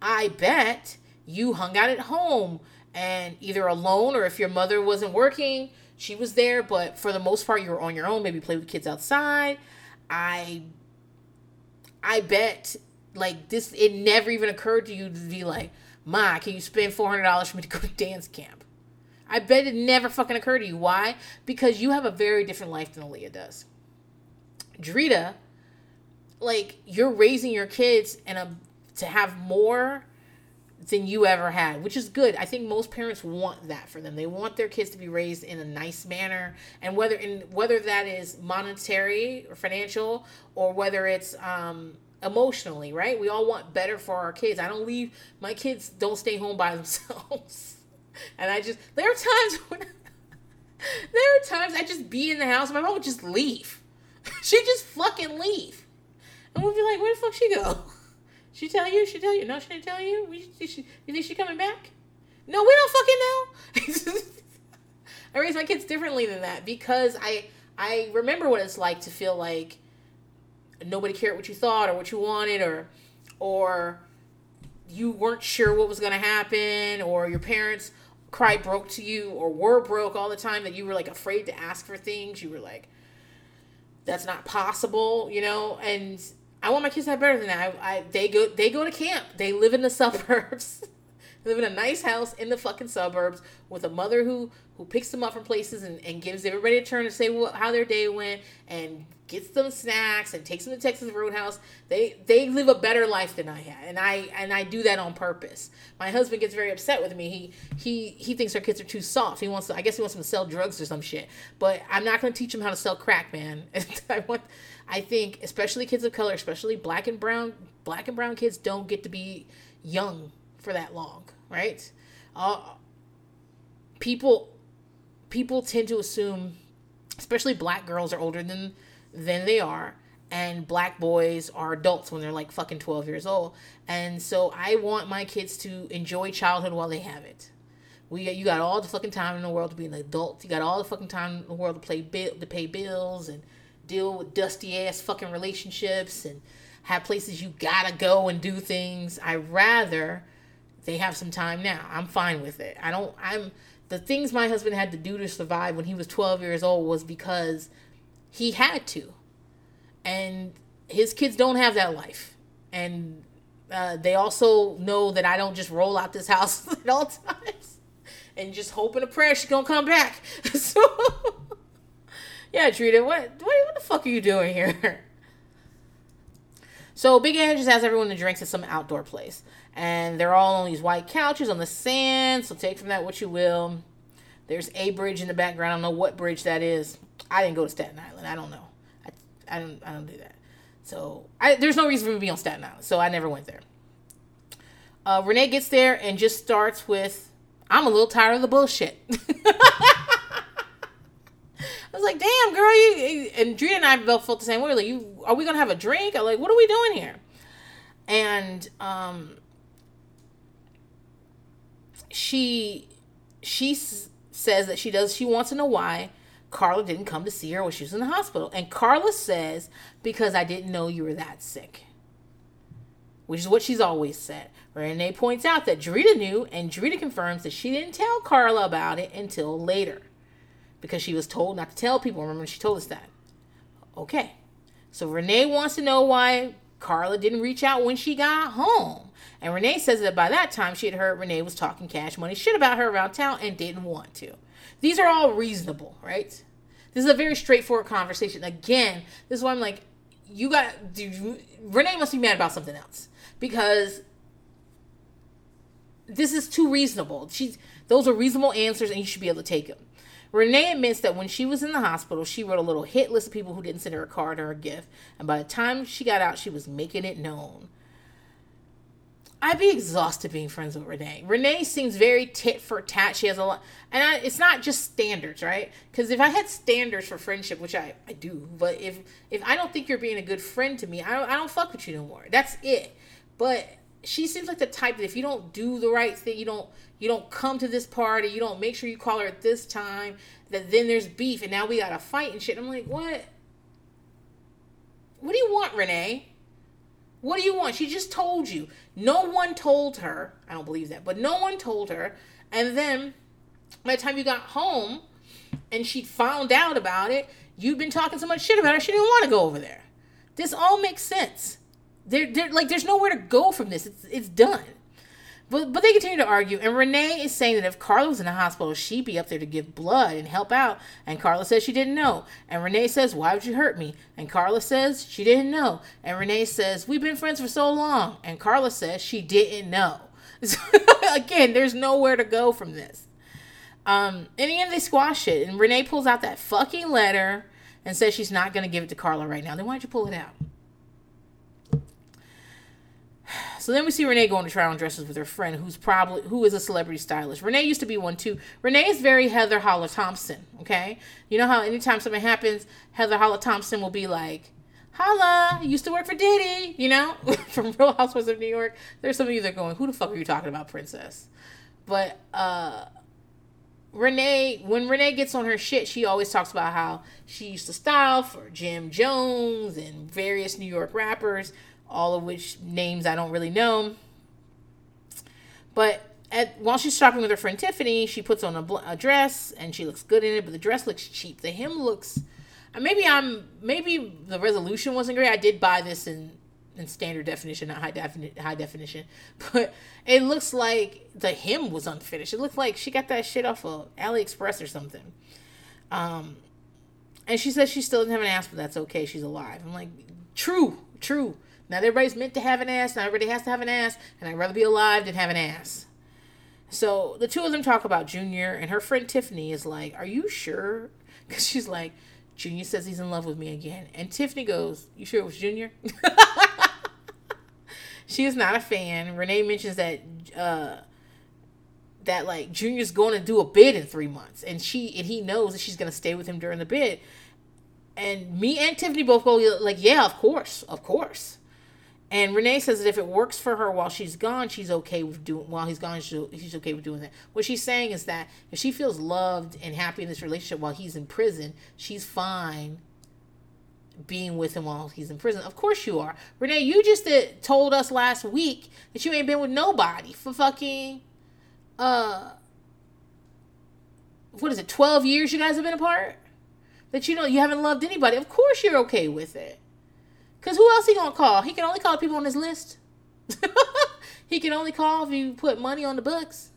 I bet you hung out at home and either alone or if your mother wasn't working, she was there, but for the most part, you were on your own. Maybe play with kids outside. I, I bet like this, it never even occurred to you to be like, Ma, can you spend four hundred dollars for me to go to dance camp? I bet it never fucking occurred to you. Why? Because you have a very different life than Aaliyah does. Drita, like you're raising your kids and to have more than you ever had, which is good. I think most parents want that for them. They want their kids to be raised in a nice manner, and whether in whether that is monetary or financial, or whether it's um, emotionally, right? We all want better for our kids. I don't leave my kids don't stay home by themselves, and I just there are times when there are times I just be in the house. My mom would just leave. she just fucking leave, and we'll be like, "Where the fuck she go?" She tell you? She tell you? No, she didn't tell you. We, she, you think she coming back? No, we don't fucking know. I raise my kids differently than that because I I remember what it's like to feel like nobody cared what you thought or what you wanted or or you weren't sure what was going to happen or your parents cried broke to you or were broke all the time that you were like afraid to ask for things you were like that's not possible you know and I want my kids to have better than that. I, I they go they go to camp. They live in the suburbs. they live in a nice house in the fucking suburbs with a mother who who picks them up from places and, and gives everybody a turn to say what, how their day went and gets them snacks and takes them to Texas Roadhouse. They they live a better life than I had, and I and I do that on purpose. My husband gets very upset with me. He he he thinks our kids are too soft. He wants to, I guess he wants them to sell drugs or some shit. But I'm not going to teach them how to sell crack, man. I want I think especially kids of color, especially black and brown black and brown kids don't get to be young for that long, right? Uh, people people tend to assume especially black girls are older than than they are and black boys are adults when they're like fucking 12 years old. And so i want my kids to enjoy childhood while they have it. We you got all the fucking time in the world to be an adult. You got all the fucking time in the world to play bill to pay bills and deal with dusty ass fucking relationships and have places you gotta go and do things. I rather they have some time now. I'm fine with it. I don't i'm the things my husband had to do to survive when he was 12 years old was because he had to. And his kids don't have that life. And uh, they also know that I don't just roll out this house at all times and just hope and a prayer she's gonna come back. so, yeah, Drita, what, what, what the fuck are you doing here? So Big Ed just has everyone to drinks at some outdoor place. And they're all on these white couches on the sand, so take from that what you will. There's a bridge in the background. I don't know what bridge that is. I didn't go to Staten Island. I don't know. I, I don't I don't do that. So I, there's no reason for me to be on Staten Island. So I never went there. Uh, Renee gets there and just starts with, "I'm a little tired of the bullshit." I was like, "Damn, girl, you." And Drita and I both felt the same way. Like, you are we gonna have a drink? I'm like, "What are we doing here?" And um, she she says that she does she wants to know why Carla didn't come to see her when she was in the hospital. And Carla says, Because I didn't know you were that sick. Which is what she's always said. Renee points out that Drita knew, and Drita confirms that she didn't tell Carla about it until later. Because she was told not to tell people. Remember, she told us that. Okay. So Renee wants to know why Carla didn't reach out when she got home. And Renee says that by that time she had heard Renee was talking cash money shit about her around town and didn't want to. These are all reasonable, right? This is a very straightforward conversation. Again, this is why I'm like, you got dude, Renee must be mad about something else because this is too reasonable. She's those are reasonable answers, and you should be able to take them. Renee admits that when she was in the hospital, she wrote a little hit list of people who didn't send her a card or a gift, and by the time she got out, she was making it known. I'd be exhausted being friends with Renee. Renee seems very tit for tat. She has a lot, and I, it's not just standards, right? Because if I had standards for friendship, which I, I do, but if if I don't think you're being a good friend to me, I don't, I don't fuck with you no more. That's it. But she seems like the type that if you don't do the right thing, you don't you don't come to this party, you don't make sure you call her at this time, that then there's beef, and now we got to fight and shit. I'm like, what? What do you want, Renee? What do you want? She just told you. No one told her. I don't believe that, but no one told her. And then by the time you got home, and she found out about it, you'd been talking so much shit about her, she didn't want to go over there. This all makes sense. There, there, like, there's nowhere to go from this. It's, it's done. But, but they continue to argue, and Renee is saying that if Carla was in the hospital, she'd be up there to give blood and help out. And Carla says she didn't know. And Renee says, Why would you hurt me? And Carla says she didn't know. And Renee says, We've been friends for so long. And Carla says she didn't know. Again, there's nowhere to go from this. Um, in the end, they squash it, and Renee pulls out that fucking letter and says she's not going to give it to Carla right now. Then why'd you pull it out? So then we see Renee going to try on dresses with her friend, who's probably who is a celebrity stylist. Renee used to be one too. Renee is very Heather Holla Thomson. Okay, you know how anytime something happens, Heather Holla Thomson will be like, "Holla, used to work for Diddy," you know, from Real Housewives of New York. There's some of you that are going, "Who the fuck are you talking about, Princess?" But uh, Renee, when Renee gets on her shit, she always talks about how she used to style for Jim Jones and various New York rappers all of which names I don't really know. But at, while she's shopping with her friend Tiffany, she puts on a, a, dress and she looks good in it, but the dress looks cheap. The hem looks. Maybe I'm. Maybe the resolution wasn't great. I did buy this in in standard definition, not high definition. High definition, but it looks like the hem was unfinished. It looked like she got that shit off of AliExpress or something. Um, and she says she still doesn't have an ass, but that's okay. She's alive. I'm like, true, true. Not everybody's meant to have an ass. Not everybody has to have an ass. And I'd rather be alive than have an ass. So the two of them talk about Junior, and her friend Tiffany is like, Are you sure? Because she's like, Junior says he's in love with me again. And Tiffany goes, You sure it was Junior? she is not a fan. Renee mentions that uh that like Junior's going to do a bid in three months, and she and he knows that she's going to stay with him during the bid. And me and Tiffany both go like, yeah, of course, of course. And Renee says that if it works for her while she's gone, she's okay with doing. While he's gone, she's okay with doing that. What she's saying is that if she feels loved and happy in this relationship while he's in prison, she's fine being with him while he's in prison. Of course you are, Renee. You just did, told us last week that you ain't been with nobody for fucking uh, what is it? Twelve years you guys have been apart. That you know you haven't loved anybody. Of course you're okay with it. Cause who else he gonna call? He can only call people on his list. he can only call if you put money on the books.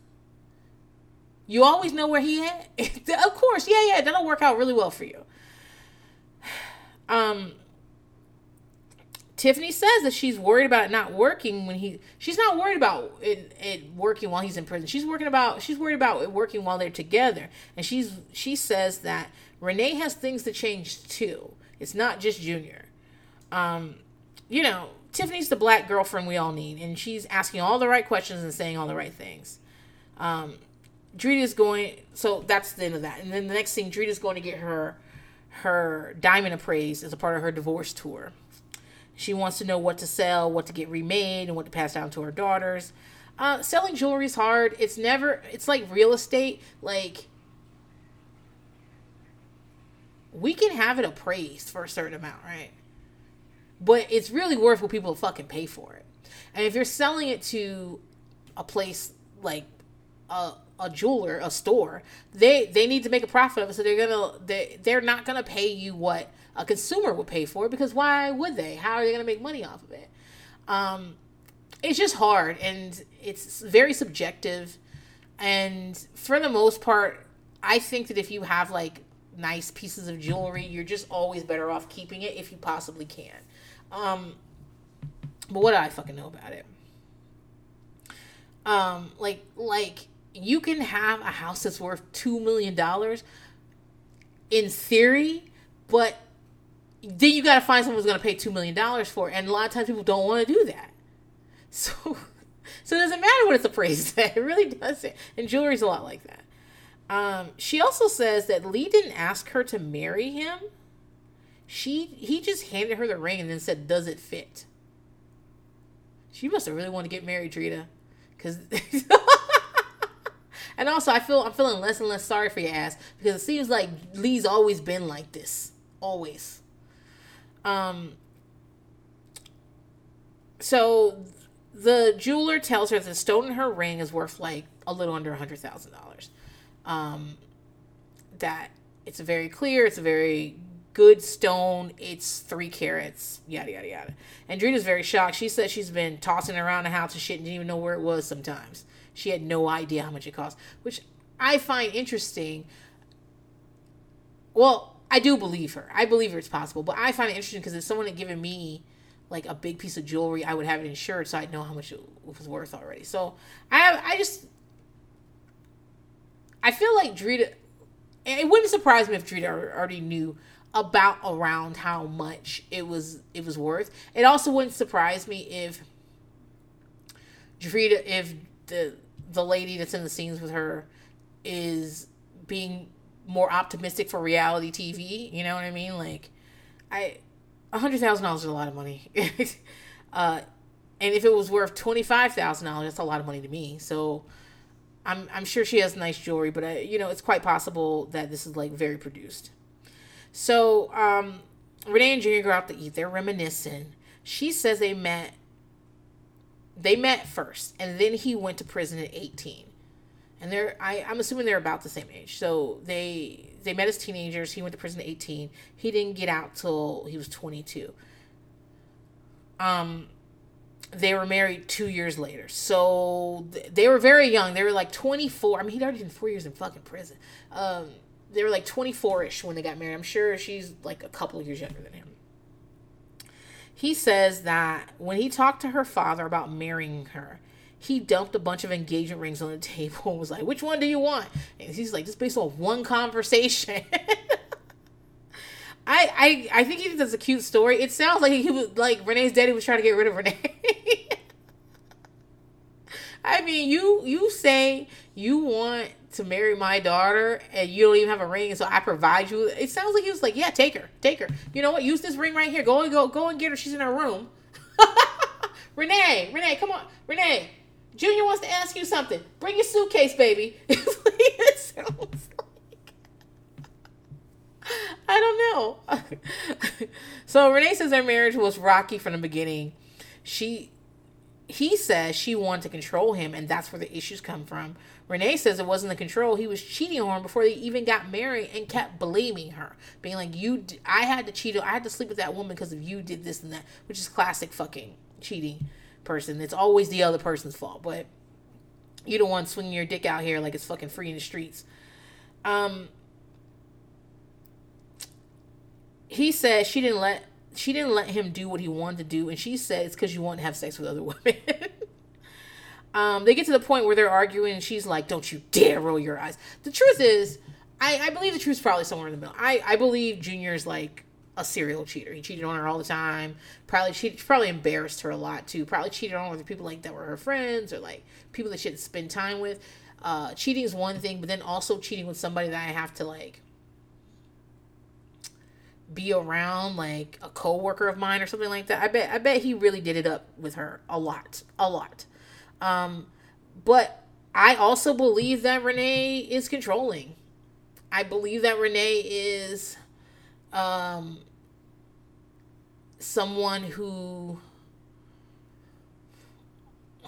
You always know where he at. of course, yeah, yeah, that'll work out really well for you. Um, Tiffany says that she's worried about it not working when he. She's not worried about it, it working while he's in prison. She's working about. She's worried about it working while they're together. And she's she says that Renee has things to change too. It's not just Junior um, you know, Tiffany's the black girlfriend we all need, and she's asking all the right questions and saying all the right things. Um, Drita's going, so that's the end of that. And then the next thing, Drita's going to get her her diamond appraised as a part of her divorce tour. She wants to know what to sell, what to get remade, and what to pass down to her daughters. Uh, selling jewelry is hard. It's never. It's like real estate. Like we can have it appraised for a certain amount, right? But it's really worth what people fucking pay for it. And if you're selling it to a place like a, a jeweler, a store, they they need to make a profit of it. So they're gonna they they're not gonna pay you what a consumer would pay for it because why would they? How are they gonna make money off of it? Um, it's just hard and it's very subjective. And for the most part, I think that if you have like nice pieces of jewelry, you're just always better off keeping it if you possibly can. Um, but what do I fucking know about it? Um, like, like you can have a house that's worth two million dollars in theory, but then you got to find someone who's going to pay two million dollars for it, and a lot of times people don't want to do that. So, so it doesn't matter what it's appraised at. It really doesn't. And jewelry's a lot like that. Um, she also says that Lee didn't ask her to marry him she he just handed her the ring and then said, "Does it fit?" She must have really wanted to get married, Drita, because. and also, I feel I'm feeling less and less sorry for your ass because it seems like Lee's always been like this, always. Um. So, the jeweler tells her that the stone in her ring is worth like a little under a hundred thousand dollars. Um, that it's very clear. It's a very good stone. It's three carats. Yada yada yada. And Drita's very shocked. She said she's been tossing around the house and shit and didn't even know where it was. Sometimes she had no idea how much it cost, which I find interesting. Well, I do believe her. I believe her it's possible, but I find it interesting because if someone had given me like a big piece of jewelry, I would have it insured so I'd know how much it was worth already. So I have, I just I feel like Drita. It wouldn't surprise me if Drita already knew about around how much it was it was worth. It also wouldn't surprise me if Drita, if the the lady that's in the scenes with her is being more optimistic for reality TV. You know what I mean? Like, I a hundred thousand dollars is a lot of money. uh, and if it was worth twenty five thousand dollars, that's a lot of money to me. So I'm I'm sure she has nice jewelry, but I, you know it's quite possible that this is like very produced. So um, Renee and Junior go out to eat. They're reminiscing. She says they met. They met first, and then he went to prison at 18. And they're I, I'm assuming they're about the same age. So they they met as teenagers. He went to prison at 18. He didn't get out till he was 22. Um, they were married two years later. So they were very young. They were like 24. I mean, he'd already been four years in fucking prison. Um, they were like 24 ish when they got married. I'm sure she's like a couple years younger than him. He says that when he talked to her father about marrying her, he dumped a bunch of engagement rings on the table and was like, Which one do you want? And he's like, Just based on one conversation. I, I I think he thinks that's a cute story. It sounds like he was like Renee's daddy was trying to get rid of Renee. I mean, you you say you want to marry my daughter and you don't even have a ring, so I provide you. It sounds like he was like, yeah, take her, take her. You know what? Use this ring right here. Go and go, go and get her. She's in her room. Renee, Renee, come on, Renee. Junior wants to ask you something. Bring your suitcase, baby. it sounds like I don't know. so Renee says their marriage was rocky from the beginning. She he says she wanted to control him and that's where the issues come from. Renee says it wasn't the control. He was cheating on her before they even got married and kept blaming her, being like, "You, I had to cheat. I had to sleep with that woman because of you did this and that," which is classic fucking cheating person. It's always the other person's fault, but you don't want swinging your dick out here like it's fucking free in the streets. Um, he said she didn't let she didn't let him do what he wanted to do, and she said it's because you want to have sex with other women. um, they get to the point where they're arguing, and she's like, "Don't you dare roll your eyes." The truth is, I, I believe the truth is probably somewhere in the middle. I, I believe Junior's like a serial cheater. He cheated on her all the time. Probably she Probably embarrassed her a lot too. Probably cheated on with people like that were her friends or like people that she didn't spend time with. Uh, cheating is one thing, but then also cheating with somebody that I have to like be around like a coworker of mine or something like that. I bet I bet he really did it up with her a lot, a lot. Um, but I also believe that Renee is controlling. I believe that Renee is um someone who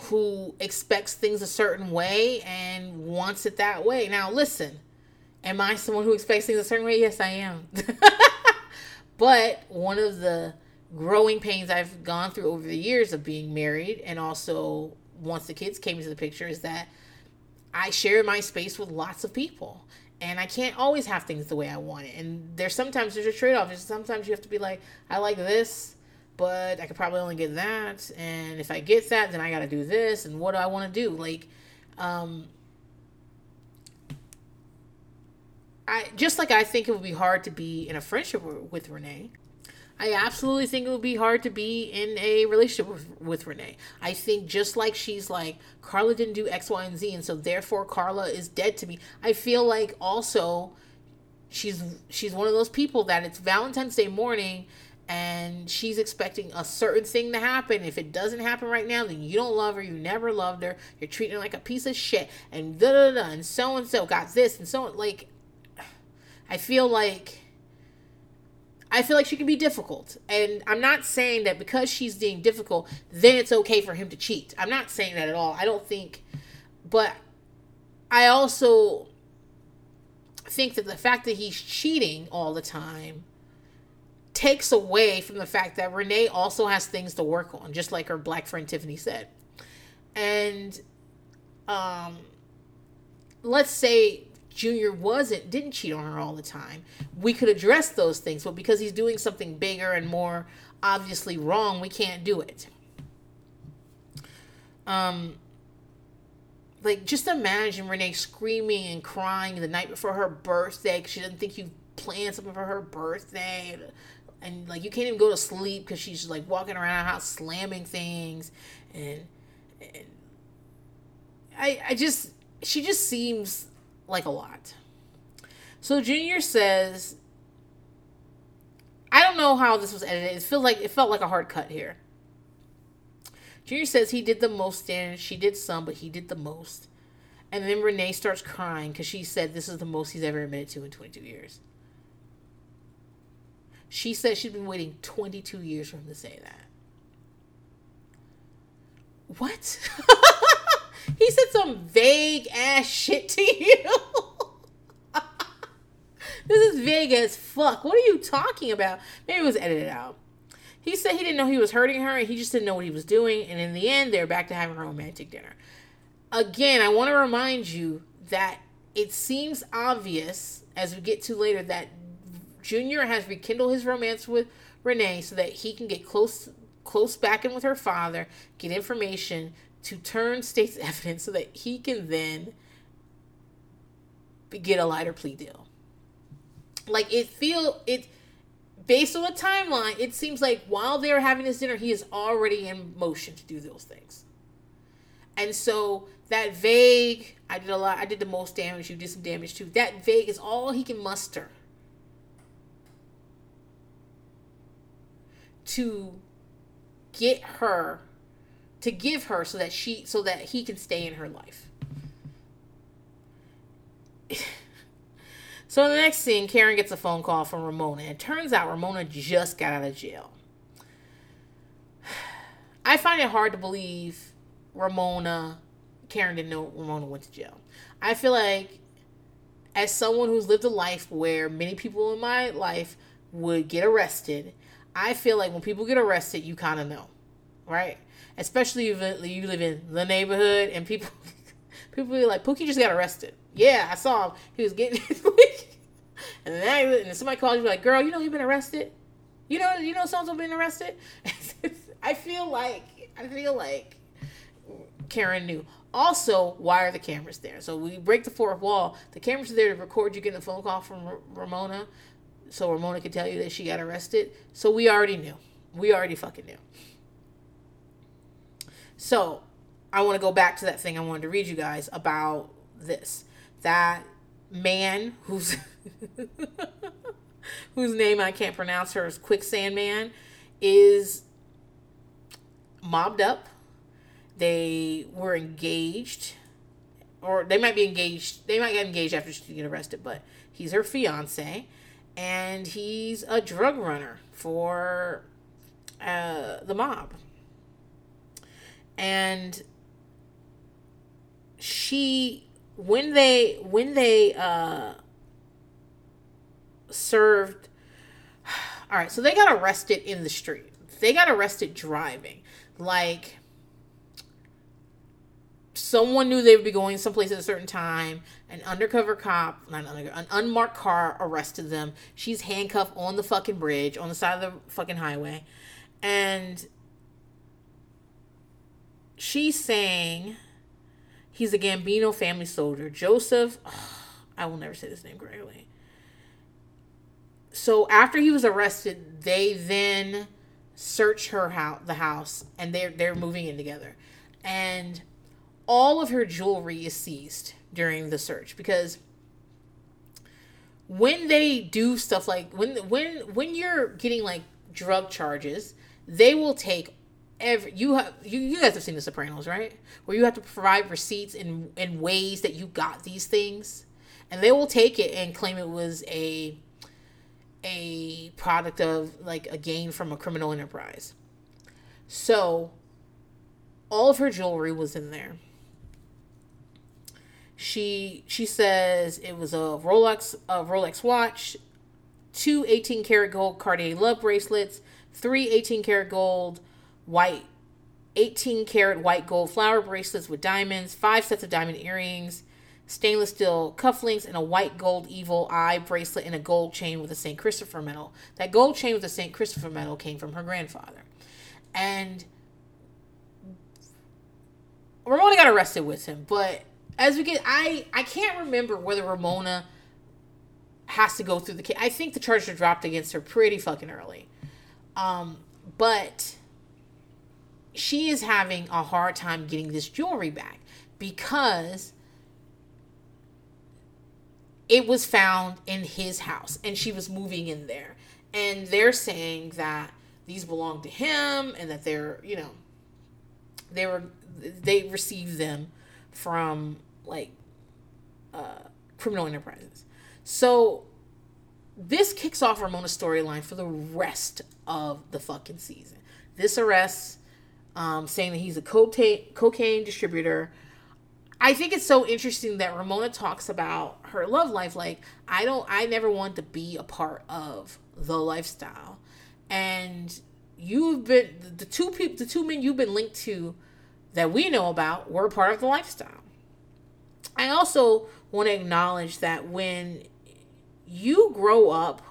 who expects things a certain way and wants it that way. Now listen, am I someone who expects things a certain way? Yes, I am. But one of the growing pains I've gone through over the years of being married and also once the kids came into the picture is that I share my space with lots of people. And I can't always have things the way I want it. And there's sometimes there's a trade off. Sometimes you have to be like, I like this, but I could probably only get that. And if I get that, then I got to do this. And what do I want to do? Like, um, I just like I think it would be hard to be in a friendship with Renee. I absolutely think it would be hard to be in a relationship with, with Renee. I think just like she's like Carla didn't do X, Y, and Z, and so therefore Carla is dead to me. I feel like also she's she's one of those people that it's Valentine's Day morning and she's expecting a certain thing to happen. If it doesn't happen right now, then you don't love her. You never loved her. You're treating her like a piece of shit. And da da da. And so and so got this and so. Like I feel like I feel like she can be difficult. And I'm not saying that because she's being difficult, then it's okay for him to cheat. I'm not saying that at all. I don't think but I also think that the fact that he's cheating all the time takes away from the fact that Renee also has things to work on, just like her black friend Tiffany said. And um let's say Junior wasn't didn't cheat on her all the time. We could address those things, but because he's doing something bigger and more obviously wrong, we can't do it. Um like just imagine Renee screaming and crying the night before her birthday because she doesn't think you planned something for her birthday and like you can't even go to sleep because she's like walking around the house slamming things and, and I I just she just seems like a lot. So Junior says I don't know how this was edited. It felt like it felt like a hard cut here. Junior says he did the most damage. She did some, but he did the most. And then Renee starts crying because she said this is the most he's ever admitted to in 22 years. She said she's been waiting 22 years for him to say that. What? he said some vague ass shit to you. this is vague as fuck. What are you talking about? Maybe it was edited out. He said he didn't know he was hurting her and he just didn't know what he was doing. And in the end, they're back to having a romantic dinner. Again, I want to remind you that it seems obvious as we get to later that Junior has rekindled his romance with Renee so that he can get close close back in with her father, get information to turn state's evidence so that he can then get a lighter plea deal. Like it feel it based on the timeline, it seems like while they're having this dinner, he is already in motion to do those things. And so that vague, I did a lot, I did the most damage, you did some damage too. That vague is all he can muster to get her to give her so that she so that he can stay in her life. so the next scene, Karen gets a phone call from Ramona. It turns out Ramona just got out of jail. I find it hard to believe Ramona Karen didn't know Ramona went to jail. I feel like as someone who's lived a life where many people in my life would get arrested I feel like when people get arrested, you kind of know, right? Especially if uh, you live in the neighborhood and people people be like, Pookie just got arrested. Yeah, I saw him. He was getting and then and somebody calls you like, girl, you know you've been arrested. You know, you know someone's been arrested. I feel like I feel like Karen knew. Also, why are the cameras there? So we break the fourth wall. The cameras are there to record you getting a phone call from Ramona so Ramona could tell you that she got arrested. So we already knew. We already fucking knew. So I want to go back to that thing I wanted to read you guys about this. That man who's whose name I can't pronounce her is Quicksand Man is mobbed up. They were engaged or they might be engaged. They might get engaged after she get arrested, but he's her fiance and he's a drug runner for uh, the mob. And she, when they when they uh, served, all right, so they got arrested in the street. They got arrested driving, like someone knew they would be going someplace at a certain time. An undercover cop, not an unmarked car arrested them. She's handcuffed on the fucking bridge, on the side of the fucking highway. And she's saying he's a Gambino family soldier. Joseph, I will never say this name correctly. So after he was arrested, they then search her house, the house, and they're they're moving in together. And all of her jewelry is seized during the search because when they do stuff like when when when you're getting like drug charges, they will take every you have you, you guys have seen the Sopranos, right? Where you have to provide receipts in in ways that you got these things, and they will take it and claim it was a a product of like a gain from a criminal enterprise. So all of her jewelry was in there She she says it was a Rolex a Rolex watch, two 18 karat gold Cartier love bracelets, three 18 karat gold white 18 karat white gold flower bracelets with diamonds, five sets of diamond earrings, stainless steel cufflinks, and a white gold evil eye bracelet and a gold chain with a St. Christopher medal. That gold chain with the St. Christopher medal came from her grandfather. And Ramona got arrested with him, but as we get I I can't remember whether Ramona has to go through the case. I think the charges are dropped against her pretty fucking early. Um, but she is having a hard time getting this jewelry back because it was found in his house and she was moving in there. And they're saying that these belong to him and that they're, you know, they were they received them from like uh, criminal enterprises. So this kicks off Ramona's storyline for the rest of the fucking season. This arrest, um, saying that he's a cocaine distributor. I think it's so interesting that Ramona talks about her love life. Like I don't, I never want to be a part of the lifestyle, and you've been the two people, the two men you've been linked to that we know about were part of the lifestyle. I also want to acknowledge that when you grow up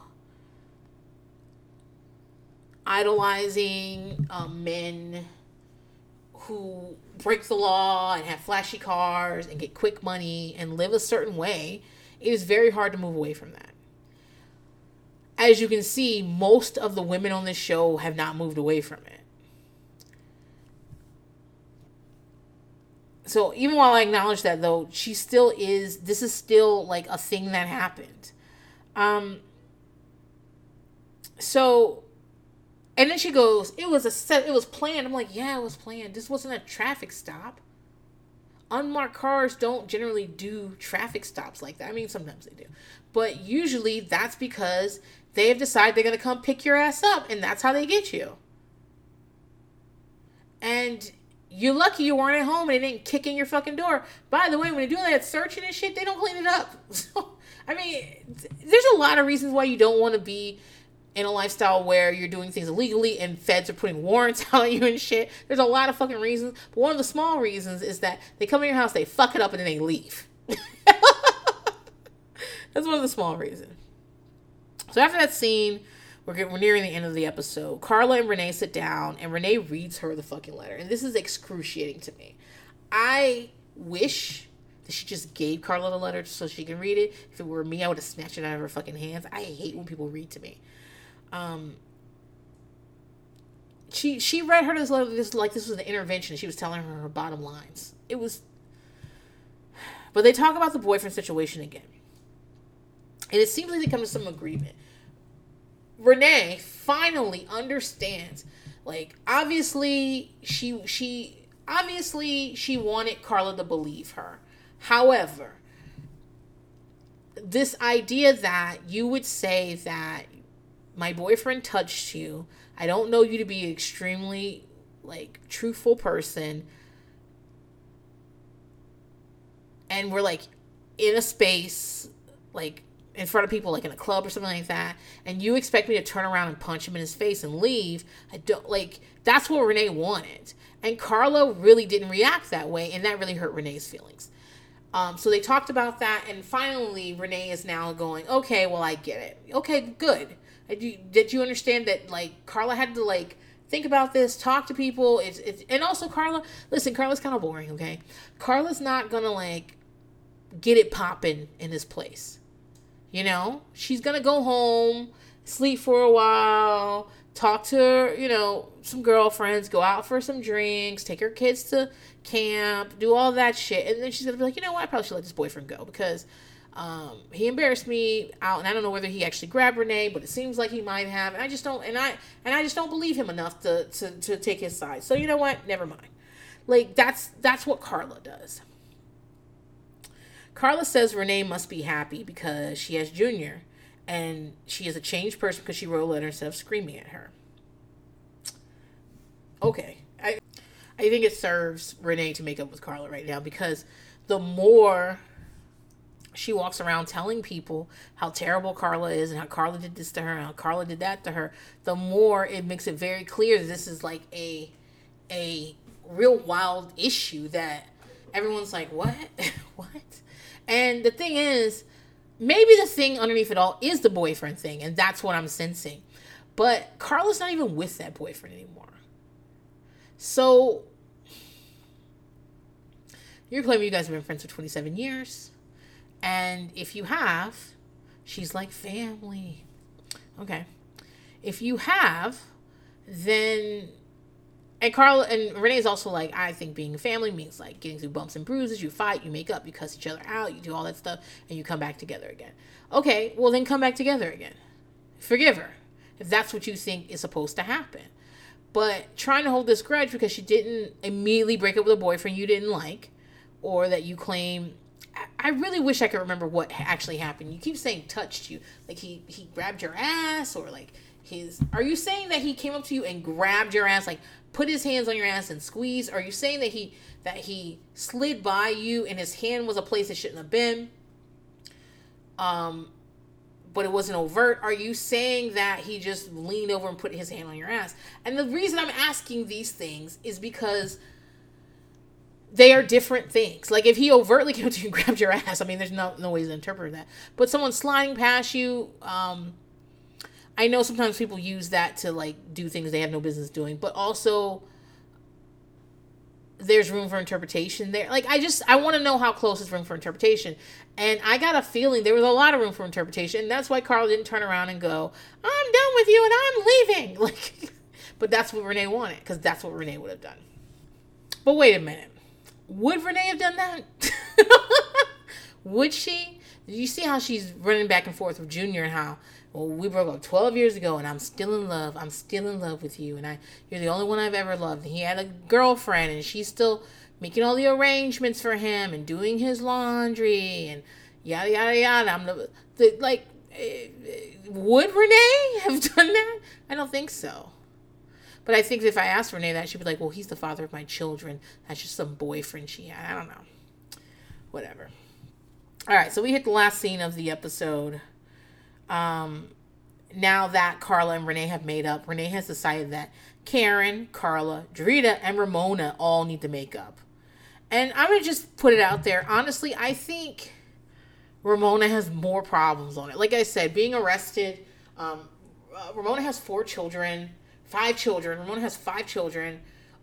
idolizing um, men who break the law and have flashy cars and get quick money and live a certain way, it is very hard to move away from that. As you can see, most of the women on this show have not moved away from it. So even while I acknowledge that though, she still is this is still like a thing that happened. Um so and then she goes, "It was a set. It was planned." I'm like, "Yeah, it was planned. This wasn't a traffic stop. Unmarked cars don't generally do traffic stops like that. I mean, sometimes they do, but usually that's because they have decided they're gonna come pick your ass up, and that's how they get you. And you're lucky you weren't at home and they didn't kick in your fucking door. By the way, when they do that searching and shit, they don't clean it up. So, I mean, there's a lot of reasons why you don't want to be in a lifestyle where you're doing things illegally and feds are putting warrants on you and shit. There's a lot of fucking reasons. But one of the small reasons is that they come in your house, they fuck it up, and then they leave. That's one of the small reasons. So after that scene, we're, getting, we're nearing the end of the episode. Carla and Renee sit down, and Renee reads her the fucking letter. And this is excruciating to me. I wish that she just gave Carla the letter so she can read it. If it were me, I would have snatched it out of her fucking hands. I hate when people read to me. Um, she she read her this letter this like this was an intervention. She was telling her her bottom lines. It was, but they talk about the boyfriend situation again, and it seems like they come to some agreement. Renee finally understands. Like obviously she she obviously she wanted Carla to believe her. However, this idea that you would say that my boyfriend touched you. I don't know you to be extremely like truthful person. And we're like in a space like in front of people like in a club or something like that. And you expect me to turn around and punch him in his face and leave. I don't like that's what renee wanted. And carla really didn't react that way and that really hurt renee's feelings. Um, so they talked about that and finally renee is now going okay well i get it. Okay good did you, did you understand that like carla had to like think about this talk to people it's, it's and also carla listen carla's kind of boring okay carla's not gonna like get it popping in this place you know, she's to go home, sleep for a while, talk to her, you know, some girlfriends, go out for some drinks, take her kids to camp, do all that shit. And then she's to be like, you know what? I probably should let this boyfriend go because um, he embarrassed me out. And I don't know whether he actually grabbed Renee, but it seems like he might have. And I just don't, and I, and I just don't believe him enough to, to, to take his side. So you know what? Never mind. Like that's, that's what Carla does. Carla says Renee must be happy because she has Junior and she is a changed person because she wrote a letter instead of screaming at her. Okay. I I think it serves Renee to make up with Carla right now because the more she walks around telling people how terrible Carla is and how Carla did this to her and how Carla did that to her, the more it makes it very clear that this is like a a real wild issue that everyone's like, What? what? And the thing is, maybe the thing underneath it all is the boyfriend thing, and that's what I'm sensing. But Carla's not even with that boyfriend anymore. So you're claiming you guys have been friends for 27 years. And if you have, she's like family. Okay. If you have, then and Carl and Renee is also like, I think being family means like getting through bumps and bruises. You fight, you make up, you cuss each other out, you do all that stuff, and you come back together again. Okay, well then come back together again. Forgive her if that's what you think is supposed to happen. But trying to hold this grudge because she didn't immediately break up with a boyfriend you didn't like, or that you claim I really wish I could remember what actually happened. You keep saying touched you, like he he grabbed your ass, or like his. Are you saying that he came up to you and grabbed your ass, like put his hands on your ass and squeeze? Are you saying that he that he slid by you and his hand was a place it shouldn't have been? Um, but it wasn't overt. Are you saying that he just leaned over and put his hand on your ass? And the reason I'm asking these things is because they are different things. Like if he overtly came to you and grabbed your ass, I mean, there's no no ways to interpret that. But someone sliding past you, um, I know sometimes people use that to like do things they have no business doing, but also there's room for interpretation there. Like I just I want to know how close is room for interpretation. And I got a feeling there was a lot of room for interpretation. And that's why Carl didn't turn around and go, "I'm done with you and I'm leaving." Like but that's what Renee wanted cuz that's what Renee would have done. But wait a minute. Would Renee have done that? Would she? You see how she's running back and forth with Junior and how well we broke up 12 years ago and I'm still in love. I'm still in love with you and I you're the only one I've ever loved. And he had a girlfriend and she's still making all the arrangements for him and doing his laundry and yada yada yada. I'm the, the like eh, would Renee have done that? I don't think so. But I think if I asked Renee that, she'd be like, well, he's the father of my children. That's just some boyfriend she had. I don't know. Whatever. All right, so we hit the last scene of the episode. Um, now that Carla and Renee have made up, Renee has decided that Karen, Carla, Drita, and Ramona all need to make up. And I'm going to just put it out there. Honestly, I think Ramona has more problems on it. Like I said, being arrested, um, uh, Ramona has four children five children. Ramona has five children.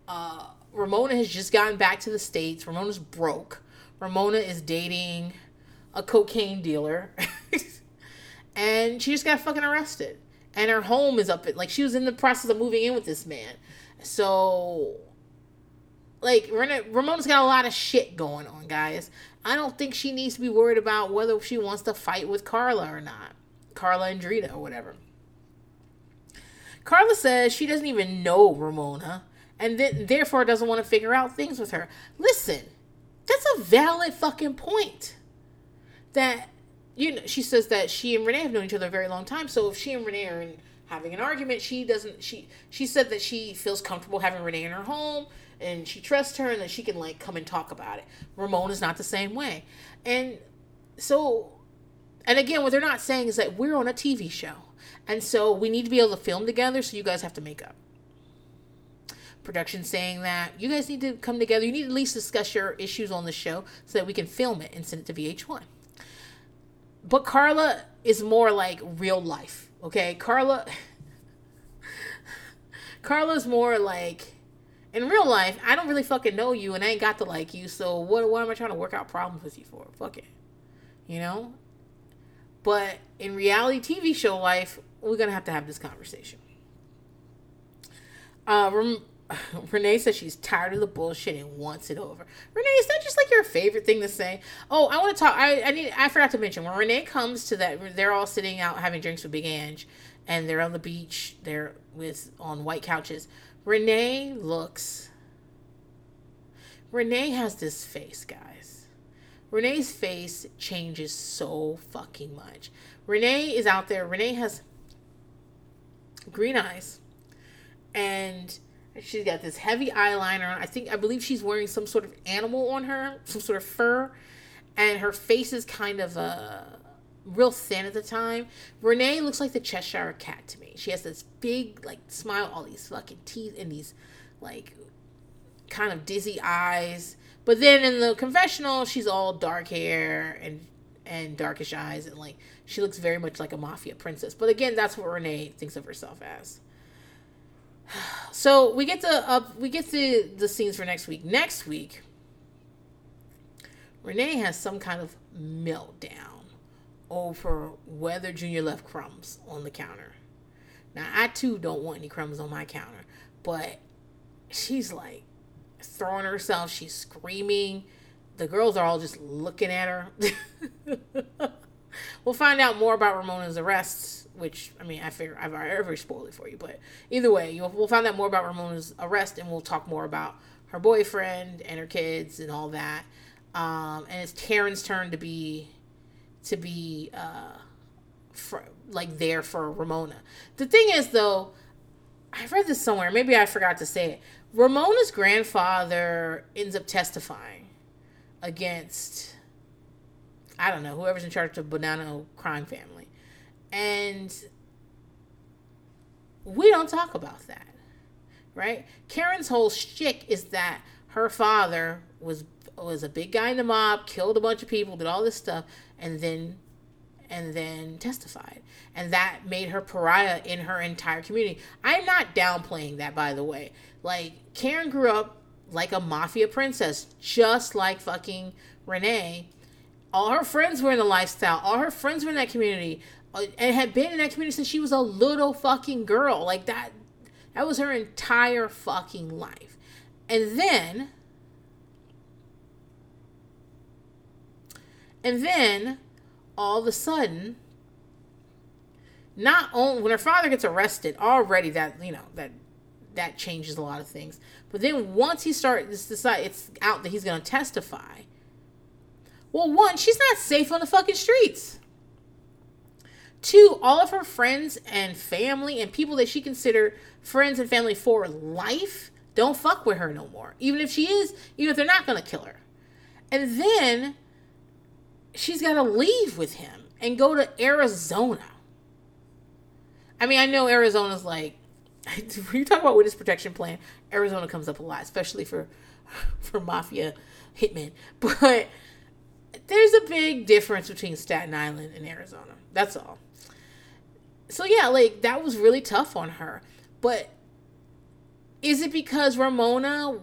Uh, Ramona has just gotten back to the States. Ramona's broke. Ramona is dating a cocaine dealer. and she just got fucking arrested. And her home is up at, like, she was in the process of moving in with this man. So, like, Ramona's got a lot of shit going on, guys. I don't think she needs to be worried about whether she wants to fight with Carla or not. Carla and Drita or whatever. Carla says she doesn't even know Ramona and then therefore doesn't want to figure out things with her. Listen, that's a valid fucking point. That you know, she says that she and Renee have known each other a very long time. So if she and Renee are in, having an argument, she doesn't. She she said that she feels comfortable having Renee in her home and she trusts her and that she can like come and talk about it. Ramona's not the same way, and so, and again, what they're not saying is that we're on a TV show. And so we need to be able to film together, so you guys have to make up. Production saying that you guys need to come together. You need to at least discuss your issues on the show so that we can film it and send it to VH1. But Carla is more like real life, okay? Carla Carla's more like in real life, I don't really fucking know you and I ain't got to like you, so what what am I trying to work out problems with you for? Fuck it. You know? But in reality TV show life, we're gonna have to have this conversation. Uh, Rem- Renee says she's tired of the bullshit and wants it over. Renee, is that just like your favorite thing to say? Oh, I want to talk. I, I need. I forgot to mention when Renee comes to that. They're all sitting out having drinks with Big Ang, and they're on the beach. They're with on white couches. Renee looks. Renee has this face, guys. Renee's face changes so fucking much. Renee is out there. Renee has green eyes, and she's got this heavy eyeliner. I think I believe she's wearing some sort of animal on her, some sort of fur, and her face is kind of uh, real thin at the time. Renee looks like the Cheshire Cat to me. She has this big like smile, all these fucking teeth, and these like kind of dizzy eyes. But then in the confessional, she's all dark hair and and darkish eyes, and like she looks very much like a mafia princess. But again, that's what Renee thinks of herself as. So we get to up, we get to the scenes for next week. Next week, Renee has some kind of meltdown over whether Junior left crumbs on the counter. Now I too don't want any crumbs on my counter, but she's like throwing herself. She's screaming. The girls are all just looking at her. we'll find out more about Ramona's arrests, which I mean, I figure I've already spoiled it for you, but either way, you'll, we'll find out more about Ramona's arrest, and we'll talk more about her boyfriend and her kids and all that. Um, and it's Karen's turn to be to be uh, for, like there for Ramona. The thing is, though, I read this somewhere. Maybe I forgot to say it. Ramona's grandfather ends up testifying against I don't know whoever's in charge of Bonanno crime family, and we don't talk about that, right? Karen's whole shtick is that her father was was a big guy in the mob, killed a bunch of people, did all this stuff, and then and then testified. And that made her pariah in her entire community. I'm not downplaying that by the way. Like Karen grew up like a mafia princess, just like fucking Renee. All her friends were in the lifestyle. All her friends were in that community, uh, and had been in that community since she was a little fucking girl. Like that, that was her entire fucking life. And then, and then, all of a sudden, not only when her father gets arrested, already that you know that that changes a lot of things. But then once he starts decide it's out that he's going to testify. Well, one, she's not safe on the fucking streets. Two, all of her friends and family and people that she considered friends and family for life don't fuck with her no more. Even if she is, even if they're not to kill her. And then she's got to leave with him and go to Arizona. I mean, I know Arizona's like when you talk about witness protection plan, Arizona comes up a lot, especially for for mafia hitmen. But there's a big difference between Staten Island and Arizona. That's all. So yeah, like that was really tough on her. But is it because Ramona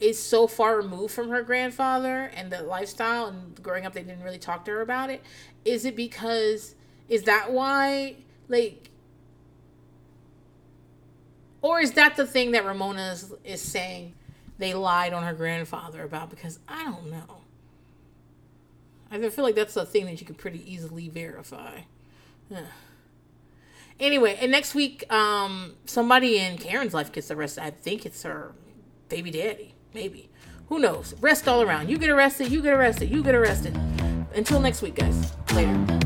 is so far removed from her grandfather and the lifestyle and growing up they didn't really talk to her about it? Is it because is that why like or is that the thing that Ramona is, is saying they lied on her grandfather about? Because I don't know. I feel like that's a thing that you could pretty easily verify. Yeah. Anyway, and next week, um, somebody in Karen's life gets arrested. I think it's her baby daddy. Maybe. Who knows? Rest all around. You get arrested, you get arrested, you get arrested. Until next week, guys. Later.